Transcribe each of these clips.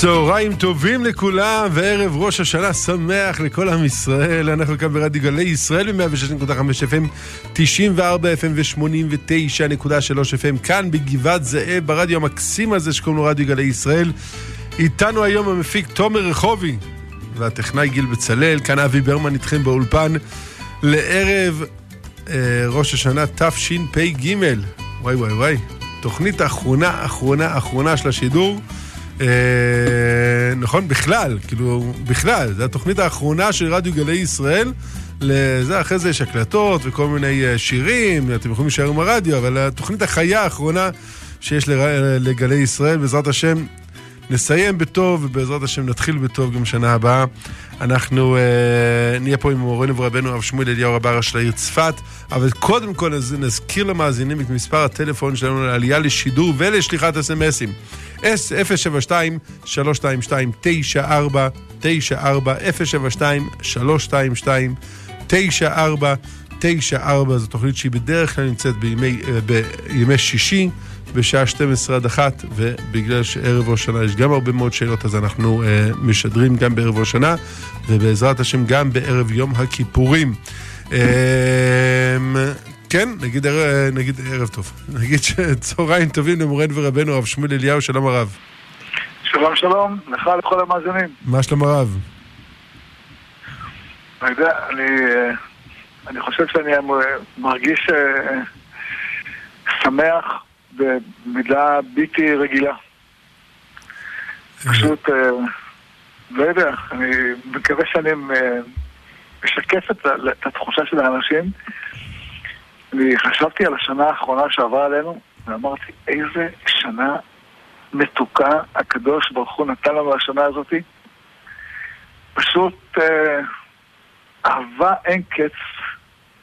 צהריים טובים לכולם, וערב ראש השנה שמח לכל עם ישראל. אנחנו כאן ברדיו גלי ישראל ב-106.5 FM, 94 FM ו-89.3 FM, כאן בגבעת זאב, ברדיו המקסים הזה שקוראים לו רדיו גלי ישראל. איתנו היום המפיק תומר רחובי, והטכנאי גיל בצלאל, כאן אבי ברמן איתכם באולפן, לערב אה, ראש השנה תשפ"ג. וואי וואי וואי, תוכנית אחרונה, אחרונה, אחרונה של השידור. אה, נכון, בכלל, כאילו, בכלל, זו התוכנית האחרונה של רדיו גלי ישראל. לזה, אחרי זה יש הקלטות וכל מיני אה, שירים, אתם יכולים להישאר עם הרדיו, אבל התוכנית החיה האחרונה שיש לגלי ישראל, בעזרת השם, נסיים בטוב, ובעזרת השם נתחיל בטוב גם שנה הבאה. אנחנו אה, נהיה פה עם מורנו ורבנו הרב שמואל אליהו רבה ראש לעיר צפת, אבל קודם כל נזכיר למאזינים את מספר הטלפון שלנו לעלייה לשידור ולשליחת אסמסים. 072-322-9494, 072-322-9494, זו תוכנית שהיא בדרך כלל נמצאת בימי, אה, בימי שישי. בשעה 12 עד 1, ובגלל שערב ראש שנה יש גם הרבה מאוד שאלות, אז אנחנו אה, משדרים גם בערב ראש שנה, ובעזרת השם גם בערב יום הכיפורים. אה, כן, נגיד, ערב, נגיד ערב טוב. נגיד שצהריים טובים למורנו ורבנו, הרב שמואל אליהו, שלום הרב. שלום שלום, לך לכל המאזינים. מה שלום הרב? אני יודע, אני, אה, אני חושב שאני מרגיש אה, שמח במידה בלתי רגילה. פשוט, אה, לא יודע, אני מקווה שאני משקף את התחושה של האנשים. אני חשבתי על השנה האחרונה שעברה עלינו, ואמרתי, איזה שנה מתוקה הקדוש ברוך הוא נתן לנו השנה הזאתי. פשוט אה, אהבה אין קץ,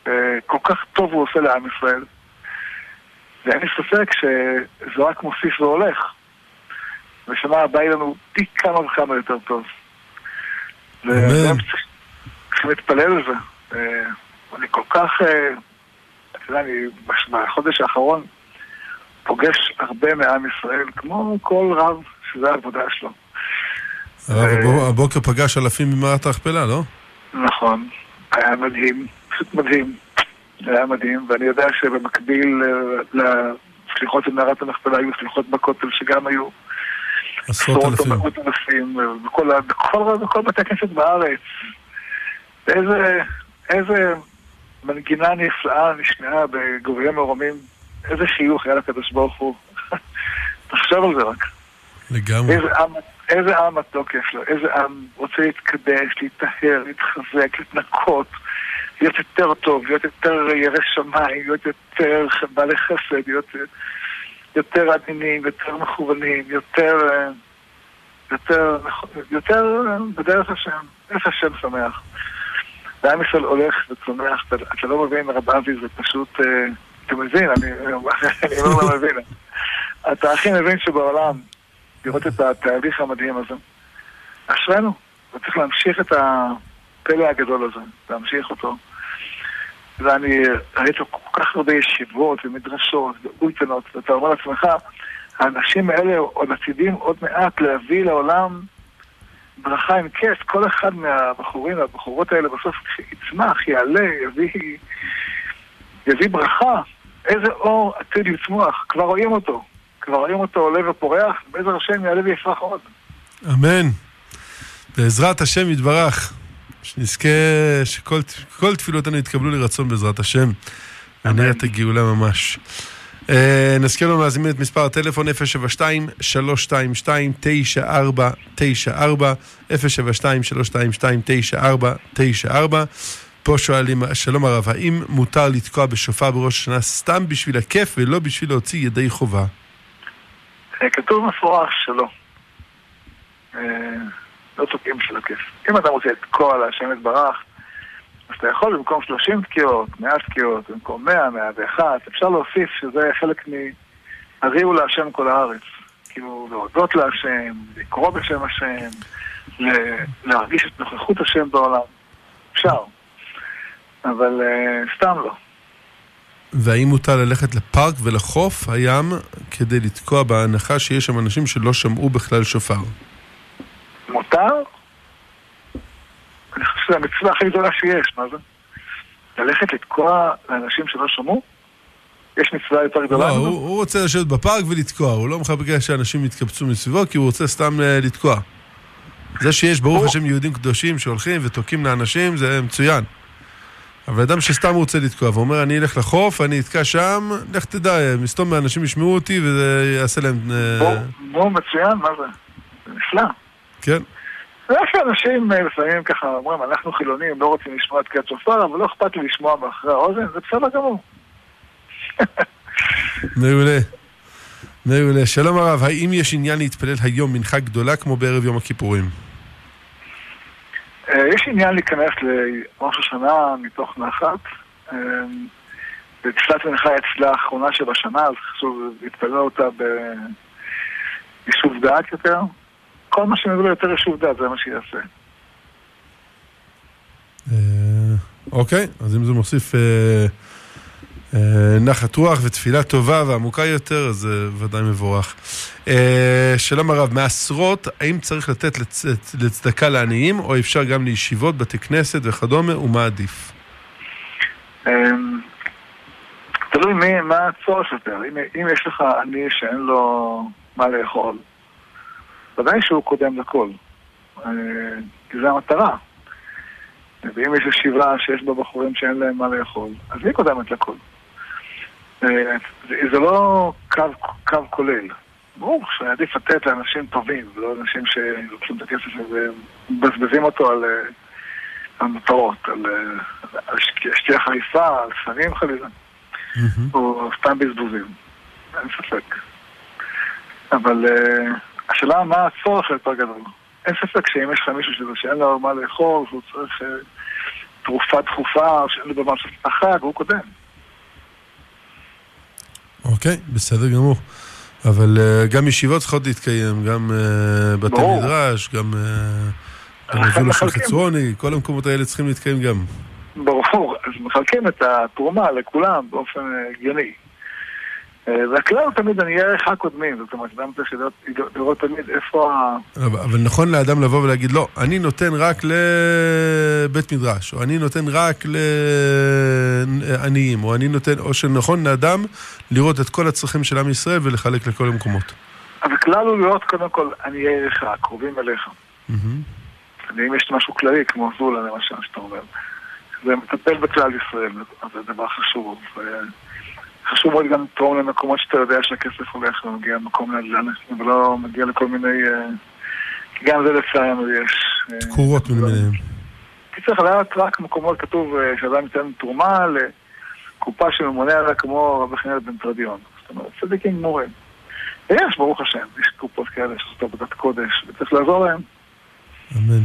אה, כל כך טוב הוא עושה לעם ישראל. ואין לי ספק שזה רק מוסיף והולך. ושנה הבאה יהיה לנו פי כמה וכמה יותר טוב. צריכים להתפלל על זה. אה, אני כל כך... אה, אתה יודע, אני בחודש האחרון פוגש הרבה מעם ישראל, כמו כל רב שזה העבודה שלו. הרב הבוקר פגש אלפים ממערת ההכפלה, לא? נכון, היה מדהים, פשוט מדהים. זה היה מדהים, ואני יודע שבמקביל לסליחות של מערת המכפלה היו סליחות בכותל שגם היו עשרות אלפים. עשרות אלפים, בכל, בכל, בכל בתי הכנסת בארץ. איזה, איזה מנגינה נפלאה נשמעה בגובריה מרומים, איזה חיוך היה לקדוש ברוך הוא. תחשוב על זה רק. לגמרי. איזה עם, איזה עם מתוק יש לו, איזה עם רוצה להתקדש, להתטהר, להתחזק, להתנקות. להיות יותר טוב, להיות יותר ירא שמיים, להיות יותר בעלי חסד, להיות יותר עדינים, יותר מכוונים, יותר, יותר, יותר בדרך השם, איך השם שמח. ועם ישראל הולך וצומח, אתה, אתה לא מבין, רב אבי, זה פשוט, אתה מבין, אני, אני לא מבין. אתה הכי מבין שבעולם, לראות את התהליך המדהים הזה. אשרינו, וצריך להמשיך את ה... הפלא הגדול הזה, להמשיך אותו. ואני ראיתי כל כך הרבה ישיבות ומדרשות ואולפנות, ואתה אומר לעצמך, האנשים האלה עוד עתידים עוד מעט להביא לעולם ברכה עם כיף. כל אחד מהבחורים והבחורות האלה בסוף יצמח, יעלה, יביא, יביא ברכה. איזה אור עתיד לצמוח, כבר רואים אותו. כבר רואים אותו עולה ופורח, בעזר השם יעלה ויפרח עוד. אמן. בעזרת השם יתברך. שנזכה שכל תפילותינו יתקבלו לרצון בעזרת השם. ונראה את הגאולה ממש. אה, נזכיר לנו להזמין את מספר הטלפון 072-322-9494, 072-322-9494. פה שואלים, שלום הרב, האם מותר לתקוע בשופר בראש השנה סתם בשביל הכיף ולא בשביל להוציא ידי חובה? כתוב מפורש שלא. לא תוקעים בשביל הכיף. אם אתה רוצה לתקוע להשם יתברך, אז אתה יכול במקום 30 תקיעות, 100 תקיעות, במקום 100, 101, אפשר להוסיף שזה חלק מ... הריעו להשם כל הארץ. כאילו, להודות להשם, לקרוא בשם השם, להרגיש את נוכחות השם בעולם. אפשר. אבל uh, סתם לא. והאם מותר ללכת לפארק ולחוף הים כדי לתקוע בהנחה שיש שם אנשים שלא שמעו בכלל שופר? מותר? שזו המצווה הכי גדולה שיש, מה זה? ללכת לתקוע לאנשים שלא שמעו? יש מצווה יותר גדולה? לא, הוא, הוא רוצה לשבת בפארק ולתקוע, הוא לא מחכה שאנשים יתקבצו מסביבו, כי הוא רוצה סתם אה, לתקוע. זה שיש, ברוך הוא- השם, יהודים קדושים שהולכים ותוקעים לאנשים, זה מצוין. אבל אדם שסתם רוצה לתקוע ואומר, אני אלך לחוף, אני אתקע שם, לך תדע, אה, מסתום אנשים ישמעו אותי וזה יעשה להם... אה, נו, מצוין, מה זה? זה נפלא. כן, ויש אנשים אה, לפעמים ככה אומרים, אנחנו חילונים, לא רוצים לשמוע את קריאת שופר, אבל לא אכפת לי לשמוע מאחורי האוזן, זה בסדר גמור. מעולה. מעולה. שלום הרב, האם יש עניין להתפלל היום מנחה גדולה כמו בערב יום הכיפורים? אה, יש עניין להיכנס לראש השנה מתוך נחת. אה, ותפילת מנחה אצלה האחרונה שבשנה, אז חשוב להתפלל אותה ביישוב דעת יותר. כל מה שמביא לו יותר יישוב דעת, זה מה שיעשה. אה, אוקיי, אז אם זה מוסיף אה, אה, נחת רוח ותפילה טובה ועמוקה יותר, אז זה ודאי מבורך. שלום הרב, מעשרות, האם צריך לתת לצ- לצדקה לעניים, או אפשר גם לישיבות, בתי כנסת וכדומה, ומה עדיף? אמ, תלוי מה הצורך יותר. אם, אם יש לך עני שאין לו מה לאכול, ודאי שהוא קודם לכל. אה, כי זו המטרה. ואם יש ישיבה שיש בה בחורים שאין להם מה לאכול, אז היא קודמת לכל. אה, זה, לא קו, קו כולל. ברור שעדיף לתת לאנשים טובים, ולא אנשים שלוקחים את הכסף הזה ומבזבזים אותו על, אה, על מטרות, על, על שתייה חריפה, על סמים חלילה, או סתם בזבוזים. אין ספק. אבל השאלה מה הצורך היותר גדול. אין ספק שאם יש לך מישהו שזה שאין לו מה לאכול, והוא צריך אה, תרופה דחופה, שאין לו במה לעשות את החג, הוא קודם. אוקיי, בסדר גמור. אבל אה, גם ישיבות צריכות להתקיים, גם אה, בתי ברור. מדרש, גם אפילו של. חצרוני, כל המקומות האלה צריכים להתקיים גם. ברור, אז מחלקים את התרומה לכולם באופן הגיוני. אה, והכלל תמיד עניי ערך הקודמים, זאת אומרת, אדם צריך לראות, תמיד איפה ה... אבל אבל נכון לאדם לבוא ולהגיד, לא, אני נותן רק לבית מדרש, או אני נותן רק לעניים, או אני נותן, או שנכון לאדם לראות את כל הצרכים של עם ישראל ולחלק לכל המקומות. אז הכלל הוא לראות קודם כל עניי ערך הקרובים אליך. ואם יש משהו כללי, כמו זולה למשל, שאתה אומר, זה מטפל בכלל ישראל, זה דבר חשוב. חשוב מאוד גם לתרום למקומות שאתה יודע שהכסף הולך ומגיע למקום לאנשים, ולא מגיע לכל מיני... אה, גם זה לצערנו יש. אה, תקורות למיניהם. כי צריך לדעת רק מקומות כתוב אה, שאדם ייתן תרומה לקופה שממונה עליה כמו רבי חנין בן תרדיון. זאת אומרת, צדיקים גמורים. ויש, ברוך השם, יש קופות כאלה שעושות עבודת קודש, וצריך לעזור להם. אמן.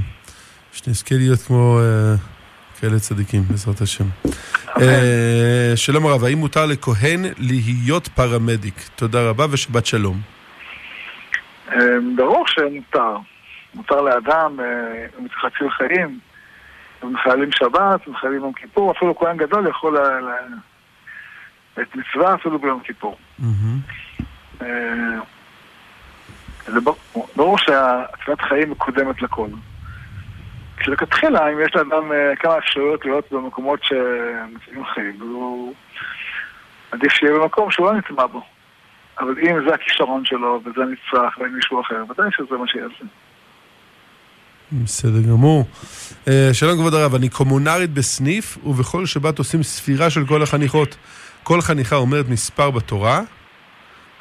שנזכה להיות כמו אה, כאלה צדיקים, בעזרת השם. אה, שלום הרב, האם מותר לכהן להיות פרמדיק? תודה רבה ושבת שלום. אה, ברור שמותר. מותר לאדם, אה, אם צריך להציל חיים, ומחיילים שבת, ומחיילים יום כיפור, אפילו כהן גדול יכול את מצווה אפילו ביום כיפור. אה, זה ברור- ברור שהצלת חיים מקודמת לכל. כשלכתחילה, אם יש לאדם אה, כמה אפשרויות להיות במקומות שמציעים חיים, הוא עדיף שיהיה במקום שהוא לא נטמע בו. אבל אם זה הכישרון שלו, וזה נצרך, ואין מישהו אחר, ודאי שזה מה שיעשה. בסדר גמור. אה, שלום כבוד הרב, אני קומונרית בסניף, ובכל שבת עושים ספירה של כל החניכות. כל חניכה אומרת מספר בתורה.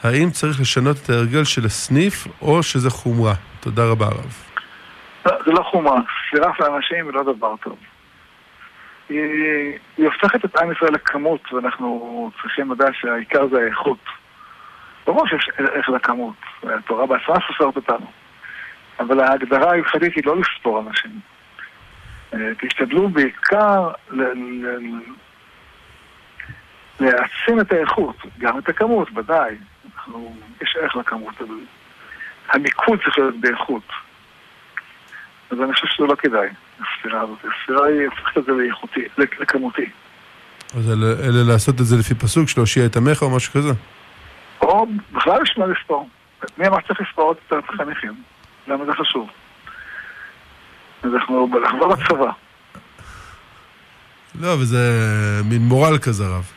האם צריך לשנות את ההרגל של הסניף, או שזה חומרה? תודה רבה הרב. לא, זה לא חומרה. ספירה של אנשים היא לא דבר טוב. היא, הופכת את עם ישראל לכמות, ואנחנו צריכים לדעת שהעיקר זה האיכות. ברור שיש ערך לכמות, התורה בעצמה סופרת אותנו. אבל ההגדרה ההלכתית היא לא לספור אנשים. אה, תשתדלו בעיקר להעצים את האיכות, גם את הכמות, ודאי. יש ערך לכמות, אבל המיקוד צריך להיות באיכות. אז אני חושב שזה לא כדאי, הספירה הזאת. הספירה היא הופכת את זה לאיכותי, לכמותי. אז אלה לעשות את זה לפי פסוק, שלהושיע את עמך או משהו כזה? או בכלל יש מה לספור. מי אמר שצריך לספור את החניכים? למה זה חשוב? אז אנחנו לחזור בצבא. לא, וזה מין מורל כזה, רב.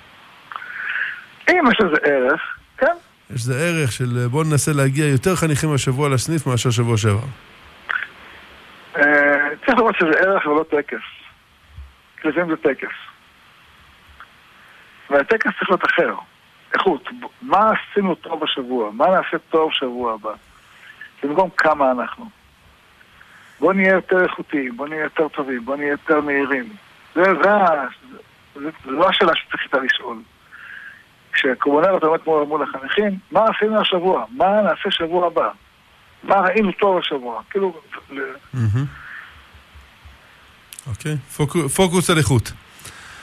אם יש לזה ערך, כן. יש לזה ערך של בואו ננסה להגיע יותר חניכים השבוע לסניף מאשר שבוע שעבר. אה, צריך לראות שזה ערך ולא טקס. כי לפעמים זה טקס. והטקס צריך להיות אחר. איכות. מה עשינו טוב השבוע? מה נעשה טוב שבוע הבא? במקום כמה אנחנו. בואו נהיה יותר איכותיים, בואו נהיה יותר טובים, בואו נהיה יותר מהירים. זה, זה, זה, זה לא השאלה שצריך איתה לשאול. כשקומונרת עומד מול, מול החניכים, מה עשינו השבוע? מה נעשה שבוע הבא? מה ראינו טוב השבוע? כאילו... אוקיי, פוקוס על איכות.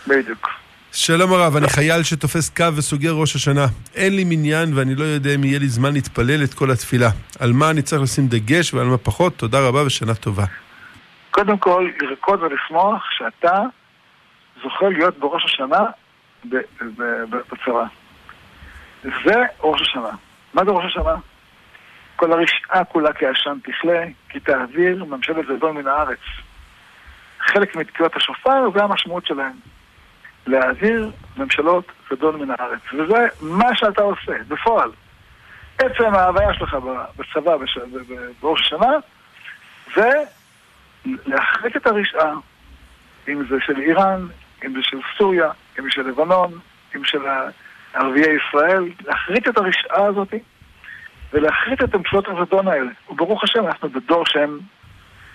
בדיוק. שלום הרב, אני חייל שתופס קו וסוגר ראש השנה. אין לי מניין ואני לא יודע אם יהיה לי זמן להתפלל את כל התפילה. על מה אני צריך לשים דגש ועל מה פחות? תודה רבה ושנה טובה. קודם כל, לרקוד ולשמוח שאתה זוכה להיות בראש השנה בצבא. זה ראש השנה. מה זה ראש השנה? כל הרשעה כולה כעשן תכלה, כי תעביר ממשלת זדון מן הארץ. חלק מתקיעות השופר זה המשמעות שלהם. להעביר ממשלות זדון מן הארץ. וזה מה שאתה עושה, בפועל. עצם ההוויה שלך בצבא בראש השנה זה להחריק את הרשעה, אם זה של איראן, אם זה של סוריה, אם זה של לבנון, אם של ערביי ישראל, להחריט את הרשעה הזאת ולהחריט את ממשלות הזדון האלה. וברוך השם, אנחנו בדור שהן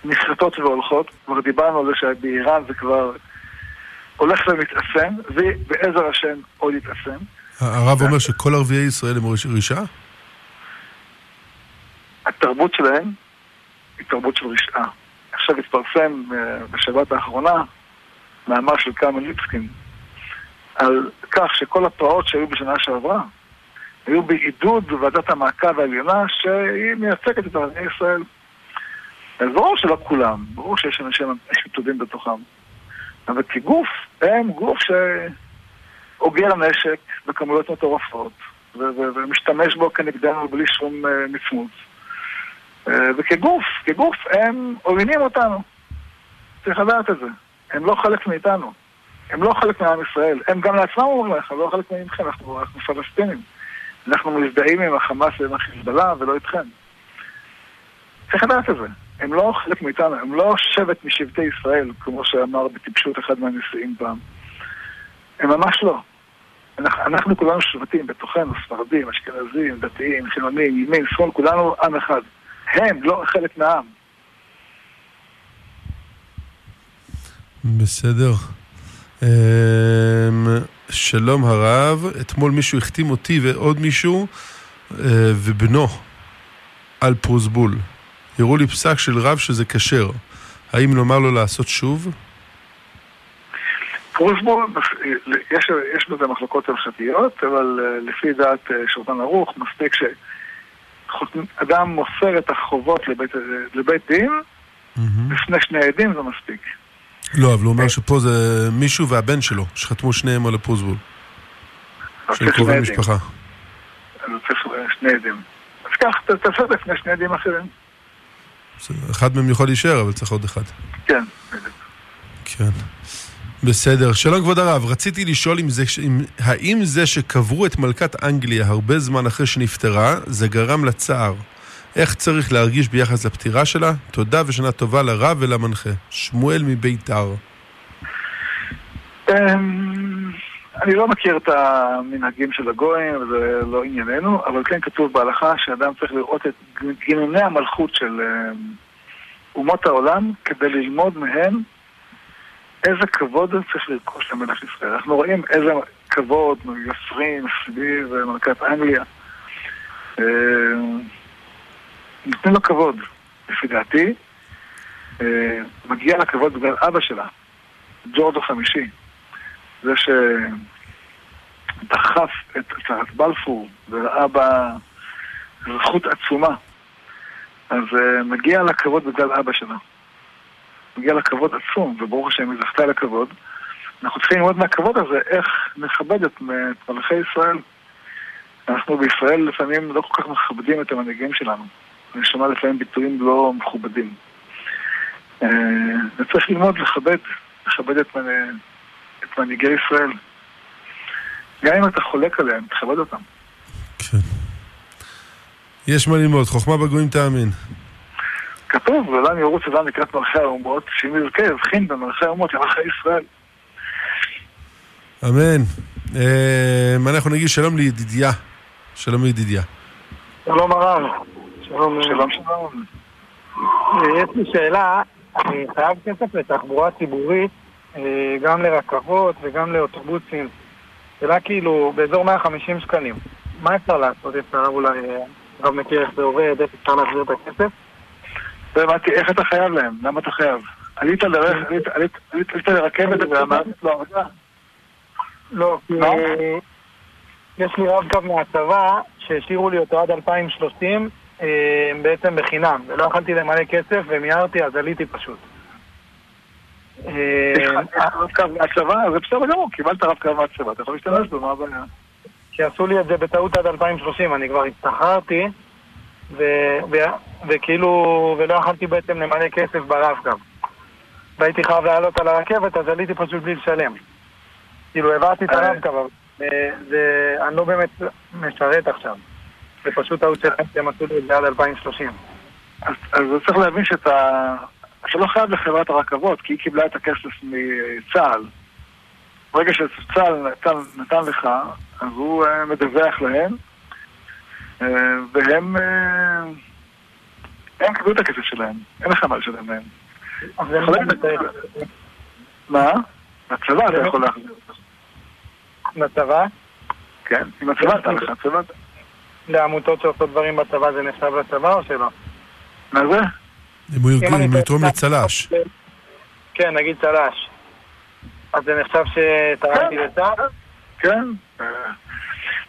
נחרטות והולכות. כבר דיברנו על זה שבאיראן זה כבר הולך ומתעצם, ובעזר השם עוד יתעצם. הרב אומר שכל ערביי ישראל הם רשעה? התרבות שלהם היא תרבות של רשעה. עכשיו התפרסם אה, בשבת האחרונה מאמר של קלמן ליפסקין על כך שכל הפרעות שהיו בשנה שעברה היו בעידוד ועדת המעקב העליונה שהיא מייצגת את ערבי ישראל. אז ברור שלא כולם, ברור שיש אנשים טובים בתוכם. אבל כגוף, הם גוף שאוגר נשק בכמויות מטורפות ומשתמש בו כנגדנו בלי שום אה, מצמוץ. אה, וכגוף, כגוף, הם עוינים אותנו. צריך לדעת את זה. הם לא חלק מאיתנו. הם לא חלק מעם ישראל. הם גם לעצמם אומרים לך, לא חלק מכם, אנחנו, אנחנו פלסטינים. אנחנו מזדהים עם החמאס ועם החיזבאללה ולא איתכם. צריך לדעת את זה. הם לא חלק מאיתנו, הם לא שבט משבטי ישראל, כמו שאמר בטיפשות אחד מהנשיאים פעם. הם ממש לא. אנחנו, אנחנו כולנו שבטים בתוכנו, ספרדים, אשכנזים, דתיים, חילונים, ימין, שמאל, כולנו עם אחד. הם לא חלק מהעם. בסדר. אמ, שלום הרב, אתמול מישהו החתים אותי ועוד מישהו אה, ובנו על פרוסבול. הראו לי פסק של רב שזה כשר. האם נאמר לו לעשות שוב? פרוסבול, יש, יש בזה מחלוקות הלכתיות, אבל אה, לפי דעת אה, שולחן ערוך, מספיק שאדם מוסר את החובות לבית, לבית דין, לפני שני עדים זה מספיק. לא, אבל הוא אומר שפה זה מישהו והבן שלו, שחתמו שניהם על הפרוסבול. של קרובי משפחה. אז צריך שני עדים. אז כך, תעשה לפני שני עדים אחרים. אחד מהם יכול להישאר, אבל צריך עוד אחד. כן, כן. בסדר. שלום כבוד הרב, רציתי לשאול אם זה, אם, האם זה שקברו את מלכת אנגליה הרבה זמן אחרי שנפטרה, זה גרם לצער. איך צריך להרגיש ביחס לפטירה שלה? תודה ושנה טובה לרב ולמנחה. שמואל מביתר. אמ, אני לא מכיר את המנהגים של הגויים, וזה לא ענייננו, אבל כן כתוב בהלכה שאדם צריך לראות את גינוני המלכות של אמ, אומות העולם כדי ללמוד מהם איזה כבוד צריך לרכוש למלך ישראל. אנחנו רואים איזה כבוד יוצרים סביב מלכת אנגליה. נותנים לו כבוד, לפי דעתי. מגיע לה כבוד בגלל אבא שלה, ג'ורג' החמישי. זה שדחף את הצהרת בלפור וראה בה זכות עצומה. אז uh, מגיע לה כבוד בגלל אבא שלה. מגיע לה כבוד עצום, וברוך השם היא זכתה לכבוד. אנחנו צריכים ללמוד מהכבוד הזה איך נכבד את מלכי ישראל. אנחנו בישראל לפעמים לא כל כך מכבדים את המנהיגים שלנו. אני שומע לפעמים ביטויים לא מכובדים. אה, וצריך ללמוד לכבד, לכבד את, מנ... את מנהיגי ישראל. גם אם אתה חולק עליהם, תכבד אותם. כן. יש מה ללמוד, חוכמה בגויים תאמין. כתוב, ולם ירוץ אדם לקראת מלכי האומות, שאם יזכה יבחין בין מלכי האומות למלכי ישראל. אמן. אה, אנחנו נגיד שלום לידידיה. שלום לידידיה. שלום הרב. שלום. שלום שלום. אה, יש לי שאלה, אני חייב כסף לתחבורה ציבורית, אה, גם לרכבות וגם לאוטובוסים. שאלה כאילו, באזור 150 שקלים. מה אפשר לעשות? אפשר אולי, הרב מכיר איך זה עובד, איך אפשר להחזיר את הכסף? לא הבנתי, איך אתה חייב להם? למה אתה חייב? עלית לרכב, עלית- עלית- עלית לרכבת ואמרת לו עבודה? לא, כי מה? יש לי רב-קו מהצבא שהשאירו לי אותו עד 2030 אה, בעצם בחינם, ולא יכולתי למלא כסף ומיהרתי אז עליתי פשוט. אה, לך רב-קו מהצבא? זה בסדר גמור, קיבלת רב-קו מהצבא, אתה יכול להשתמש בו, מה הבעיה? כי עשו לי את זה בטעות עד 2030, אני כבר השתחררתי וכאילו, ולא יכולתי בעצם למלא כסף ברב-קו. והייתי חייב לעלות על הרכבת, אז עליתי פשוט בלי לשלם. כאילו, העברתי את אה. הרב-קו, אבל אני לא באמת משרת עכשיו. זה פשוט טעות שלהם שהם עשו לי את זה עד 2030. אז צריך להבין שאתה אתה לא חייב לחברת הרכבות, כי היא קיבלה את הכסף מצה"ל. ברגע שצה"ל נתן, נתן לך, אז הוא אה, מדווח להם, אה, והם אה, הם קיבלו את הכסף שלהם, אין לך מה לשלם להם. יכול מה? בצבא אתה יכול להחזיר. בצבא, כן, עם הצבא אתה לך, הצבא... לעמותות שעושות דברים בצבא זה נחשב לצבא או שלא? מה זה? אם הוא ארגון, אם הוא יתרום לצל"ש. כן, נגיד צל"ש. אז זה נחשב שתרמתי לצה"ל? כן. אה,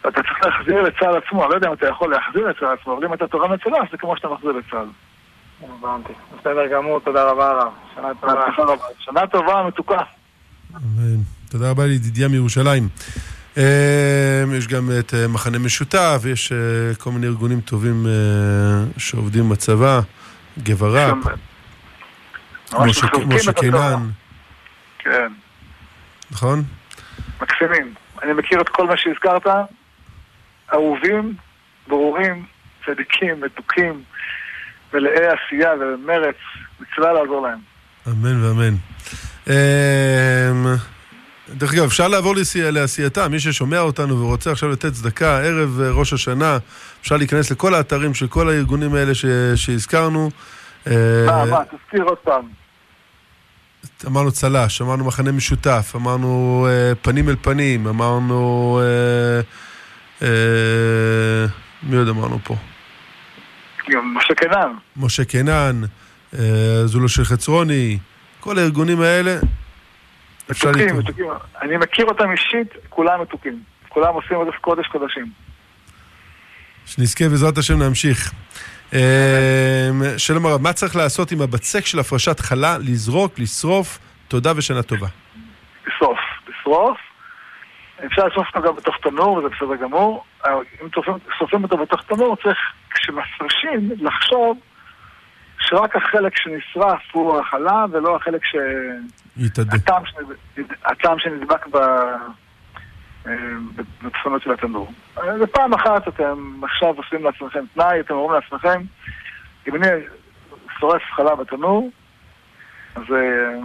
אתה צריך להחזיר לצה"ל עצמו, אני לא יודע אם אתה יכול להחזיר לצה"ל עצמו, אבל אם אתה תורם אז זה כמו שאתה מחזיר לצה"ל. הבנתי. בסדר גמור, תודה רבה הרב. שנה טובה. שנה טובה, מתוקה. תודה רבה לידידיה מירושלים. אה, יש גם את אה, מחנה משותף, יש אה, כל מיני ארגונים טובים אה, שעובדים בצבא, גבר"פ, שם- ממש משה-. קינן, כן, נכון? מקסימים. אני מכיר את כל מה שהזכרת, אהובים, ברורים, צדיקים, מתוקים, מלאי עשייה ומרץ, מצווה לעזור להם. אמן ואמן. אה, דרך אגב, אפשר לעבור לעשי- לעשייתם, מי ששומע אותנו ורוצה עכשיו לתת צדקה, ערב אה, ראש השנה, אפשר להיכנס לכל האתרים של כל הארגונים האלה ש- שהזכרנו. אה, מה, מה, תזכיר עוד פעם. אמרנו צל"ש, אמרנו מחנה משותף, אמרנו אה, פנים אל פנים, אמרנו... אה, אה, מי עוד אמרנו פה? משה קינן. משה קינן, אה, זולו של חצרוני, כל הארגונים האלה, מתוקים. מתוקים. אני מכיר אותם אישית, כולם מתוקים. כולם עושים עודף קודש קודשים. שנזכה בעזרת השם להמשיך. אה, שלום הרב, מה צריך לעשות עם הבצק של הפרשת חלה? לזרוק, לשרוף, תודה ושנה טובה. לשרוף. לשרוף. אפשר לשרוף אותו גם בתוך תנור, וזה בסדר גמור. אם שורפים אותו בתוך תנור, צריך, כשמפרשים, לחשוב שרק החלק שנשרף הוא החלה, ולא החלק ש... הטעם, שנד... הטעם שנדבק ב... אה, של התנור. ופעם אחת אתם עכשיו עושים לעצמכם תנאי, אתם אומרים לעצמכם, אם אני שורף חלה בתנור, אז אה,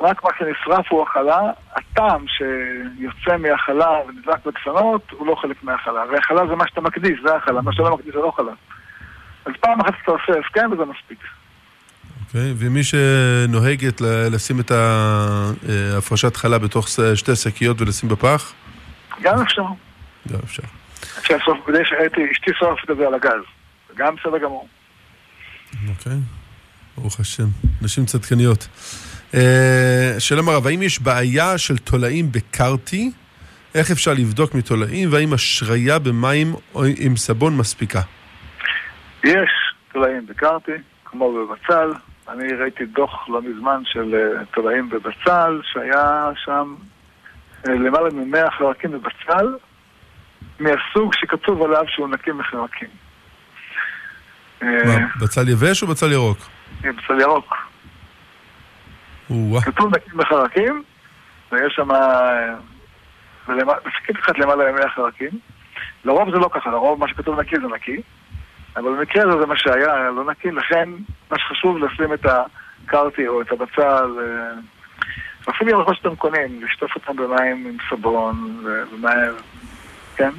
רק מה שנשרף הוא החלה, הטעם שיוצא מהחלה ונדבק בדפנות הוא לא חלק מהחלה. והחלה זה מה שאתה מקדיש, זה החלה, מה שלא מקדיש זה לא חלה. אז פעם אחת אתה עושה הסכם וזה מספיק. אוקיי, ומי שנוהגת לשים את אה, הפרשת חלה בתוך שתי שקיות ולשים בפח, גם אפשר. גם אפשר. אפשר שהייתי, אשתי את זה על הגז. גם בסדר גמור. אוקיי, ברוך השם. נשים צדקניות. אה, שלום הרב, האם יש בעיה של תולעים בקרטי? איך אפשר לבדוק מתולעים? והאם השריה במים או עם סבון מספיקה? יש תולעים בקרתי, כמו בבצל. אני ראיתי דוח לא מזמן של אה, תולעים בבצל, שהיה שם אה, למעלה מ-100 חרקים בבצל, מהסוג שכתוב עליו שהוא נקי מחרקים. אה, מה, בצל יבש או בצל ירוק? בצל ירוק. כתוב נקי בחרקים, ויש שם בשקית אחת למעלה ימי החרקים. לרוב זה לא ככה, לרוב מה שכתוב נקי זה נקי, אבל במקרה הזה זה מה שהיה, לא נקי, לכן מה שחשוב לשים את הקרטי או את הבצל, ואפילו ירקות שאתם קונים, לשטוף אותם במים עם סבון, ומים, כן?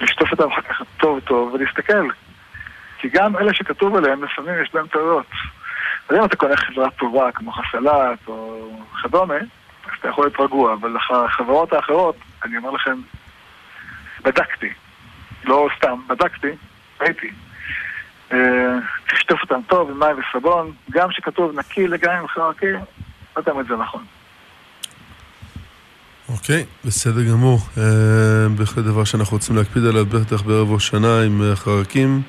לשטוף אותם אחר כך טוב טוב ולהסתכל. כי גם אלה שכתוב עליהם, לפעמים יש בהם טעויות. אז אם אתה קונה חברה טובה כמו חסלת או כדומה, אז אתה יכול להיות רגוע, אבל החברות האחרות, אני אומר לכם, בדקתי. לא סתם, בדקתי, ראיתי. אה, תשטוף אותם טוב עם מים וסבון, גם שכתוב נקי לגמרי עם חרקים, לא תמיד זה נכון. אוקיי, בסדר גמור. אה, בהחלט דבר שאנחנו רוצים להקפיד עליו, בטח בערב ראש שנה עם אה, חרקים.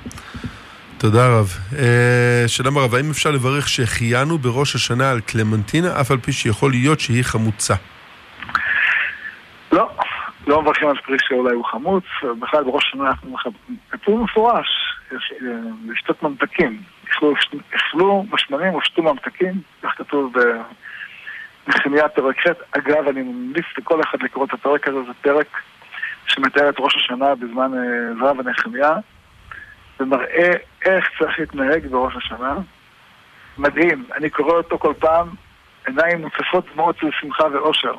תודה רב. אה, שלום הרב, האם אפשר לברך שהחיינו בראש השנה על קלמנטינה, אף על פי שיכול להיות שהיא חמוצה? לא, לא מברכים על פרי שאולי הוא חמוץ, בכלל בראש השנה אנחנו כתוב מפורש, לשתות ממתקים. אכלו משמנים ושתו ממתקים, כך כתוב נחמיה פרק ח'. אגב, אני ממליץ לכל אחד לקרוא את הפרק הזה, זה פרק שמתאר את ראש השנה בזמן עזרא אה, ונחמיה, ומראה איך צריך להתנהג בראש השנה. מדהים, אני קורא אותו כל פעם, עיניים מוצפות דמעות של שמחה ואושר.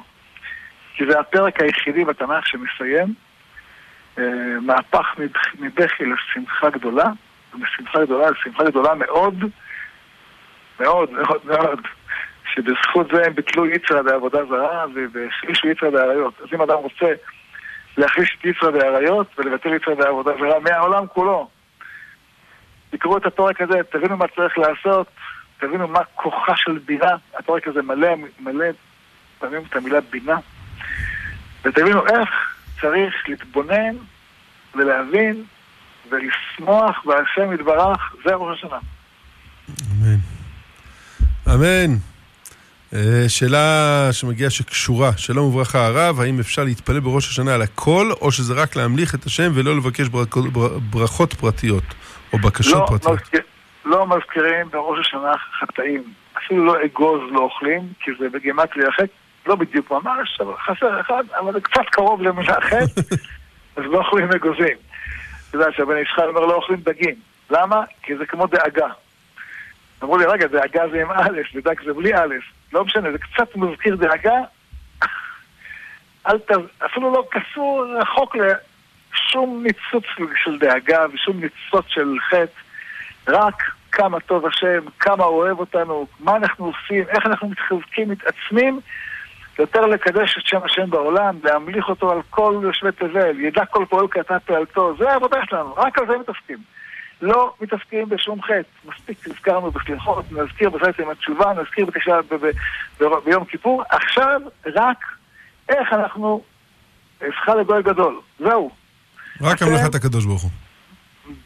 כי זה הפרק היחידי בתנ"ך שמסיים מהפך מבכי לשמחה גדולה, ומשמחה גדולה לשמחה גדולה מאוד, מאוד מאוד מאוד. שבזכות זה הם ביטלו יצרא בעבודה זרה והחלישו יצרא בעריות. אז אם אדם רוצה להחליש את יצרא בעריות ולבטל יצרא בעבודה זרה מהעולם כולו, תקראו את הפרק הזה, תבינו מה צריך לעשות, תבינו מה כוחה של בינה. הפרק הזה מלא, מלא פעמים את המילה בינה. ותבינו איך צריך להתבונן ולהבין ולשמוח בהשם יתברך, זה ראש השנה. אמן. אמן. אה, שאלה שמגיעה שקשורה, שלום וברכה הרב, האם אפשר להתפלל בראש השנה על הכל, או שזה רק להמליך את השם ולא לבקש ברכות פרטיות, או בקשות לא, פרטיות? מזכיר, לא מזכירים בראש השנה חטאים. אפילו לא אגוז לא אוכלים, כי זה בגימטרי החטא, לא בדיוק ממש, אבל חסר אחד, אבל זה קצת קרוב למילה חטא, אז לא אוכלים אגוזים. אתה יודע שהבן איש חי אומר לא אוכלים דגים. למה? כי זה כמו דאגה. אמרו לי, רגע, דאגה זה עם א', ודג זה בלי א'. לא משנה, זה קצת מזכיר דאגה. אל ת... אפילו לא קשור רחוק לשום ניצוץ של דאגה ושום ניצוץ של חטא. רק כמה טוב השם, כמה הוא אוהב אותנו, מה אנחנו עושים, איך אנחנו מתחזקים, מתעצמים, יותר לקדש את שם השם בעולם, להמליך אותו על כל יושבי תבל, ידע כל פועל קטן פעלתו, זה העבודה שלנו, רק על זה מתעסקים. לא מתעסקים בשום חטא. מספיק נזכרנו בסליחות, נזכיר בסייט עם התשובה, נזכיר בתשעה ביום כיפור. עכשיו רק איך אנחנו הפכה לגוי גדול. זהו. רק המלאכת הקדוש ברוך הוא.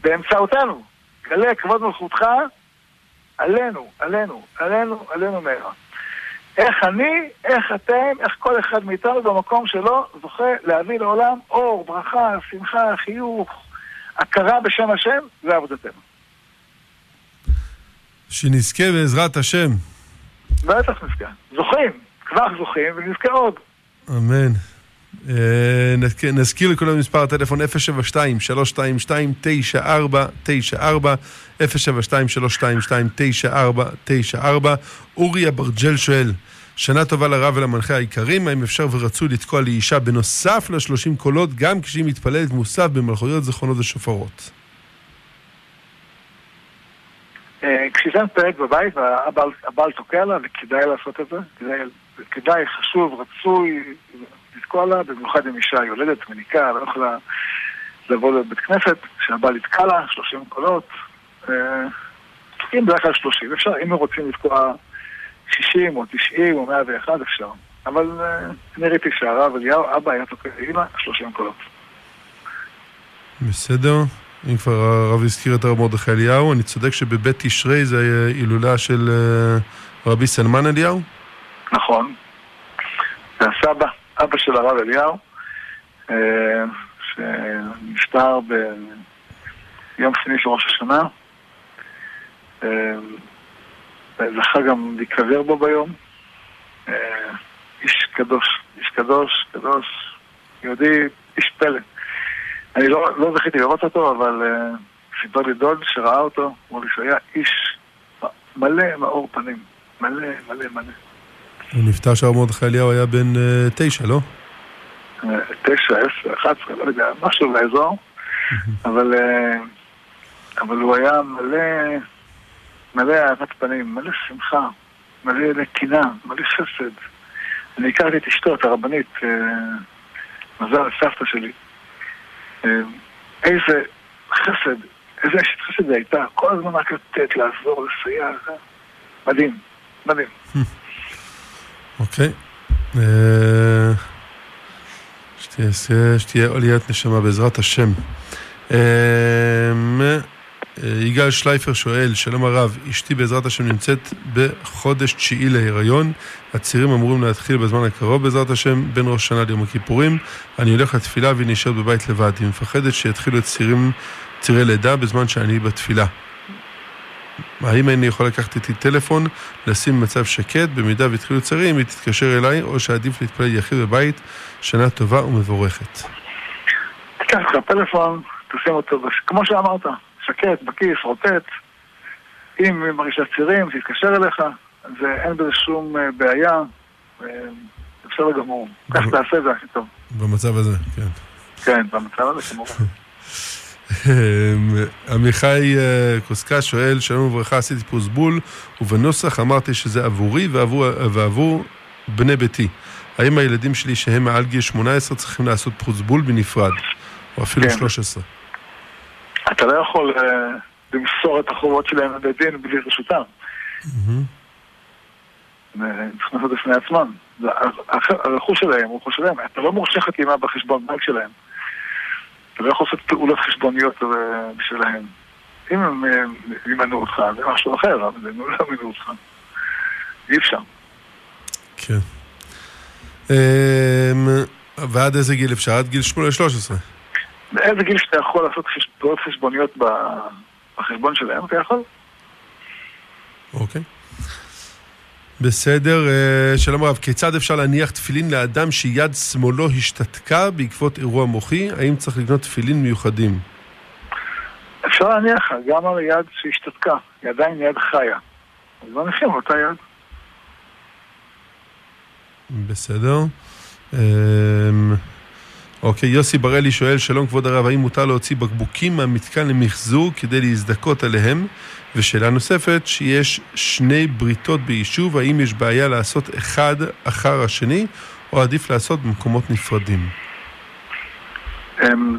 באמצעותנו. גלה כבוד מלכותך עלינו, עלינו, עלינו, עלינו מהרה. איך אני, איך אתם, איך כל אחד מאיתנו במקום שלו זוכה להביא לעולם אור, ברכה, שמחה, חיוך, הכרה בשם השם, זה עבודתנו. שנזכה בעזרת השם. בטח נזכה. זוכים, כבר זוכים, ונזכה עוד. אמן. אה, נזכיר לכולם מספר הטלפון 072-322-9494, 072-322-9494. אורי אברג'ל שואל, שנה טובה לרב ולמנחה העיקרים, האם אפשר ורצוי לתקוע לאישה בנוסף לשלושים קולות, גם כשהיא מתפללת מוסף במלכויות זכרונות ושופרות? אה, כשזה מתפללת בבית והבעל תוקע לה, וכדאי לעשות את זה, כדאי, חשוב, רצוי לתקוע לה, במיוחד אם אישה יולדת, מניקה, לא יכולה לבוא לבית כנסת, שהבעל יתקע לה, שלושים קולות, תוקעים אה, בדרך כלל שלושים, אפשר, אם רוצים לתקוע... 60 או 90 או 101 אפשר. אבל אה, אני ראיתי שהרב אליהו, אבא היה תוקע אימא, 30 קולות. בסדר. אם כבר הרב הזכיר את הרב מרדכי אליהו, אני צודק שבבית תשרי זה הילולה של אה, רבי סלמן אליהו? נכון. זה הסבא, אבא של הרב אליהו, אה, שנפטר ביום שני של ראש השנה. זכה גם להיקבר בו ביום, איש קדוש, איש קדוש, קדוש, יהודי, איש פלא. אני לא, לא זכיתי לראות אותו, אבל סיפר לי דוד שראה אותו, אמר לי שהיה איש מלא מאור פנים. מלא, מלא, מלא. הוא נפטר שהר מרדכי אליהו היה בן תשע, לא? תשע, עשר, אחת עשרה, לא יודע, משהו באזור, אבל, אבל הוא היה מלא, מלא אהבת פנים, מלא שמחה, מלא נתינה, מלא חסד. אני הכרתי את אשתו, את הרבנית, מזל סבתא שלי. איזה חסד, איזה אשת חסד היא הייתה, כל הזמן רק לתת, לעזור, לסייע, מדהים, מדהים. אוקיי. שתהיה עליית נשמה בעזרת השם. יגאל שלייפר שואל, שלום הרב, אשתי בעזרת השם נמצאת בחודש תשיעי להיריון, הצירים אמורים להתחיל בזמן הקרוב בעזרת השם, בין ראש שנה ליום הכיפורים, אני הולך לתפילה והיא נשארת בבית לבד, היא מפחדת שיתחילו צירים, צירי לידה בזמן שאני בתפילה. האם אני יכול לקחת איתי טלפון, לשים במצב שקט, במידה והתחילו צירים, היא תתקשר אליי, או שעדיף להתפלל יחיד בבית, שנה טובה ומבורכת. תיקח לך פלאפון, תשים אותו, כמו שאמרת, שקט, בכיס, רוטט. אם היא מרגישה צירים, תתקשר אליך, ואין בזה שום בעיה, בסדר גמור. כך תעשה, זה הכי טוב. במצב הזה, כן. כן, במצב הזה כמובן. עמיחי קוסקה שואל, שלום וברכה, עשיתי פוס בול, ובנוסח אמרתי שזה עבורי ועבור, ועבור בני ביתי. האם הילדים שלי שהם מעל גיל 18 צריכים לעשות פוס בול בנפרד, או אפילו כן. 13? אתה לא יכול uh, למסור את החובות שלהם לבית דין בלי רשותם. צריכים לעשות בפני עצמם. הרכוש שלהם, הוא שלהם. אתה לא מורשה חתימה בחשבון בנק שלהם. אתה לא יכול לעשות פעולות חשבוניות בשבילהם. אם הם ימנעו אותך, זה משהו אחר, אבל הם לא ימנעו אותך. אי אפשר. כן. ועד איזה גיל אפשר? עד גיל 13. באיזה גיל שאתה יכול לעשות פעולות חשבוניות בחשבון שלהם, אתה יכול. אוקיי. בסדר, שלום רב, כיצד אפשר להניח תפילין לאדם שיד שמאלו השתתקה בעקבות אירוע מוחי? האם צריך לקנות תפילין מיוחדים? אפשר להניח גם על יד שהשתתקה, היא עדיין יד חיה. אז לא נחים אותה יד. בסדר. אוקיי, יוסי בראלי שואל, שלום כבוד הרב, האם מותר להוציא בקבוקים מהמתקן למחזור כדי להזדכות עליהם? ושאלה נוספת, שיש שני בריתות ביישוב, האם יש בעיה לעשות אחד אחר השני, או עדיף לעשות במקומות נפרדים?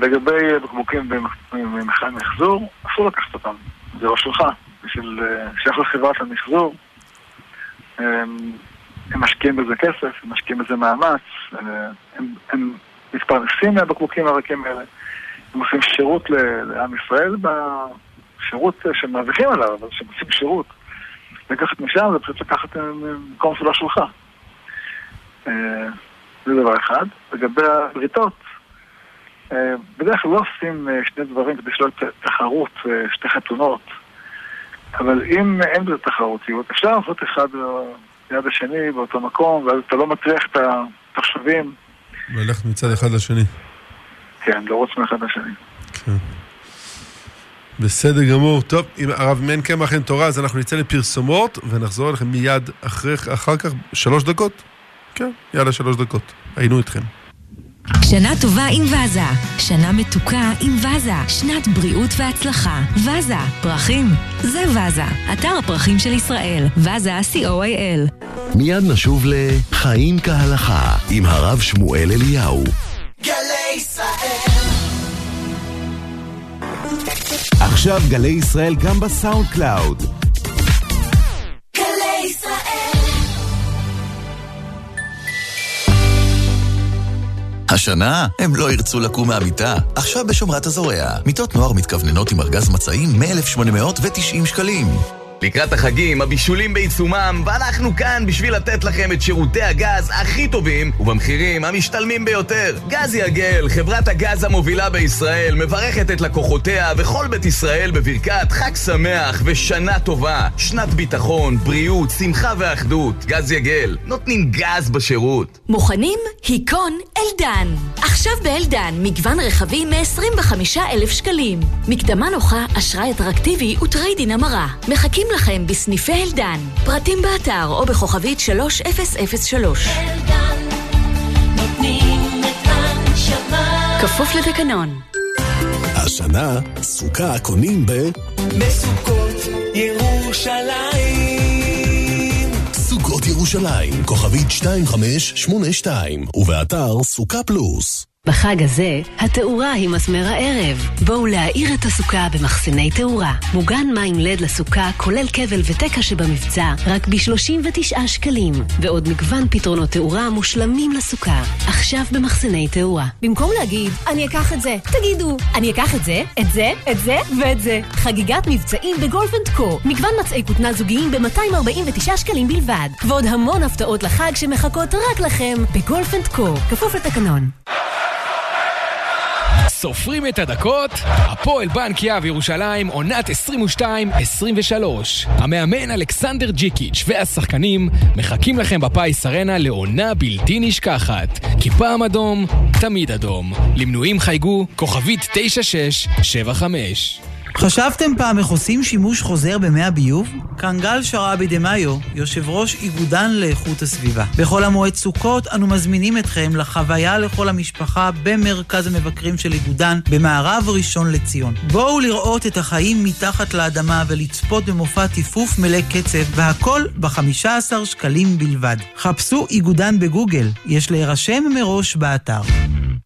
לגבי בקבוקים במכל מחזור, אסור לקחת אותם, זה לא שלך, זה שייך לחברת המחזור. הם משקיעים בזה כסף, הם משקיעים בזה מאמץ, הם, הם מתפרנסים מהבקבוקים הרכים האלה. הם עושים שירות לעם ישראל בשירות שהם מרוויחים עליו, אבל עושים שירות. לקחת משם זה פשוט לקחת מקום שלא שלך. זה דבר אחד. לגבי הבריתות, בדרך כלל לא עושים שני דברים כדי שלא תחרות, שתי חתונות. אבל אם אין בזה תחרותיות, אפשר לעשות אחד ליד השני באותו מקום, ואז אתה לא מטריח את התושבים. ללכת מצד אחד לשני. כן, לרוץ מאחד לשני. כן. בסדר גמור. טוב, אם הרב מן קמח אין תורה, אז אנחנו נצא לפרסומות, ונחזור אליכם מיד אחרי, אחר כך, שלוש דקות? כן, יאללה, שלוש דקות. היינו איתכם. שנה טובה עם וזה, שנה מתוקה עם וזה, שנת בריאות והצלחה. וזה, פרחים, זה וזה, אתר הפרחים של ישראל, וזה co.il. מיד נשוב לחיים כהלכה עם הרב שמואל אליהו. עכשיו גלי ישראל גם בסאונד קלאוד. השנה הם לא ירצו לקום מהמיטה. עכשיו בשומרת הזורע. מיטות נוער מתכווננות עם ארגז מצעים מ-1890 שקלים. לקראת החגים, הבישולים בעיצומם, ואנחנו כאן בשביל לתת לכם את שירותי הגז הכי טובים ובמחירים המשתלמים ביותר. גז יגל, חברת הגז המובילה בישראל, מברכת את לקוחותיה וכל בית ישראל בברכת חג שמח ושנה טובה. שנת ביטחון, בריאות, שמחה ואחדות. גז יגל, נותנים גז בשירות. מוכנים? היכון אלדן. עכשיו באלדן, מגוון רכבים מ-25,000 שקלים. מקדמה נוחה, אשראי אטרקטיבי ו trade-in המרה. מחכים לכם בסניפי אלדן. פרטים באתר או בכוכבית 3003. אלדן, נותנים את הנשמה. כפוף לתקנון. השנה, סוכה קונים ב... בסוכות ירושלים. סוכות ירושלים, כוכבית 2582, ובאתר סוכה פלוס. בחג הזה, התאורה היא מסמר הערב. בואו להאיר את הסוכה במחסני תאורה. מוגן מים לד לסוכה, כולל כבל ותקע שבמבצע, רק ב-39 שקלים. ועוד מגוון פתרונות תאורה מושלמים לסוכה. עכשיו במחסני תאורה. במקום להגיד, אני אקח את זה, תגידו, אני אקח את זה, את זה, את זה ואת זה. חגיגת מבצעים בגולף אנד קו. מגוון מצעי כותנה זוגיים ב-249 שקלים בלבד. ועוד המון הפתעות לחג שמחכות רק לכם בגולף אנד קו. כפוף לתקנון. סופרים את הדקות, הפועל בנק יהב ירושלים, עונת 22-23. המאמן אלכסנדר ג'יקיץ' והשחקנים מחכים לכם בפיס ארנה לעונה בלתי נשכחת. כי פעם אדום, תמיד אדום. למנויים חייגו כוכבית 9675. חשבתם פעם איך עושים שימוש חוזר במי הביוב? כאן גל שרעבי דמאיו, יושב ראש איגודן לאיכות הסביבה. בחול המועד סוכות אנו מזמינים אתכם לחוויה לכל המשפחה במרכז המבקרים של איגודן במערב ראשון לציון. בואו לראות את החיים מתחת לאדמה ולצפות במופע טיפוף מלא קצב, והכל ב-15 שקלים בלבד. חפשו איגודן בגוגל, יש להירשם מראש באתר.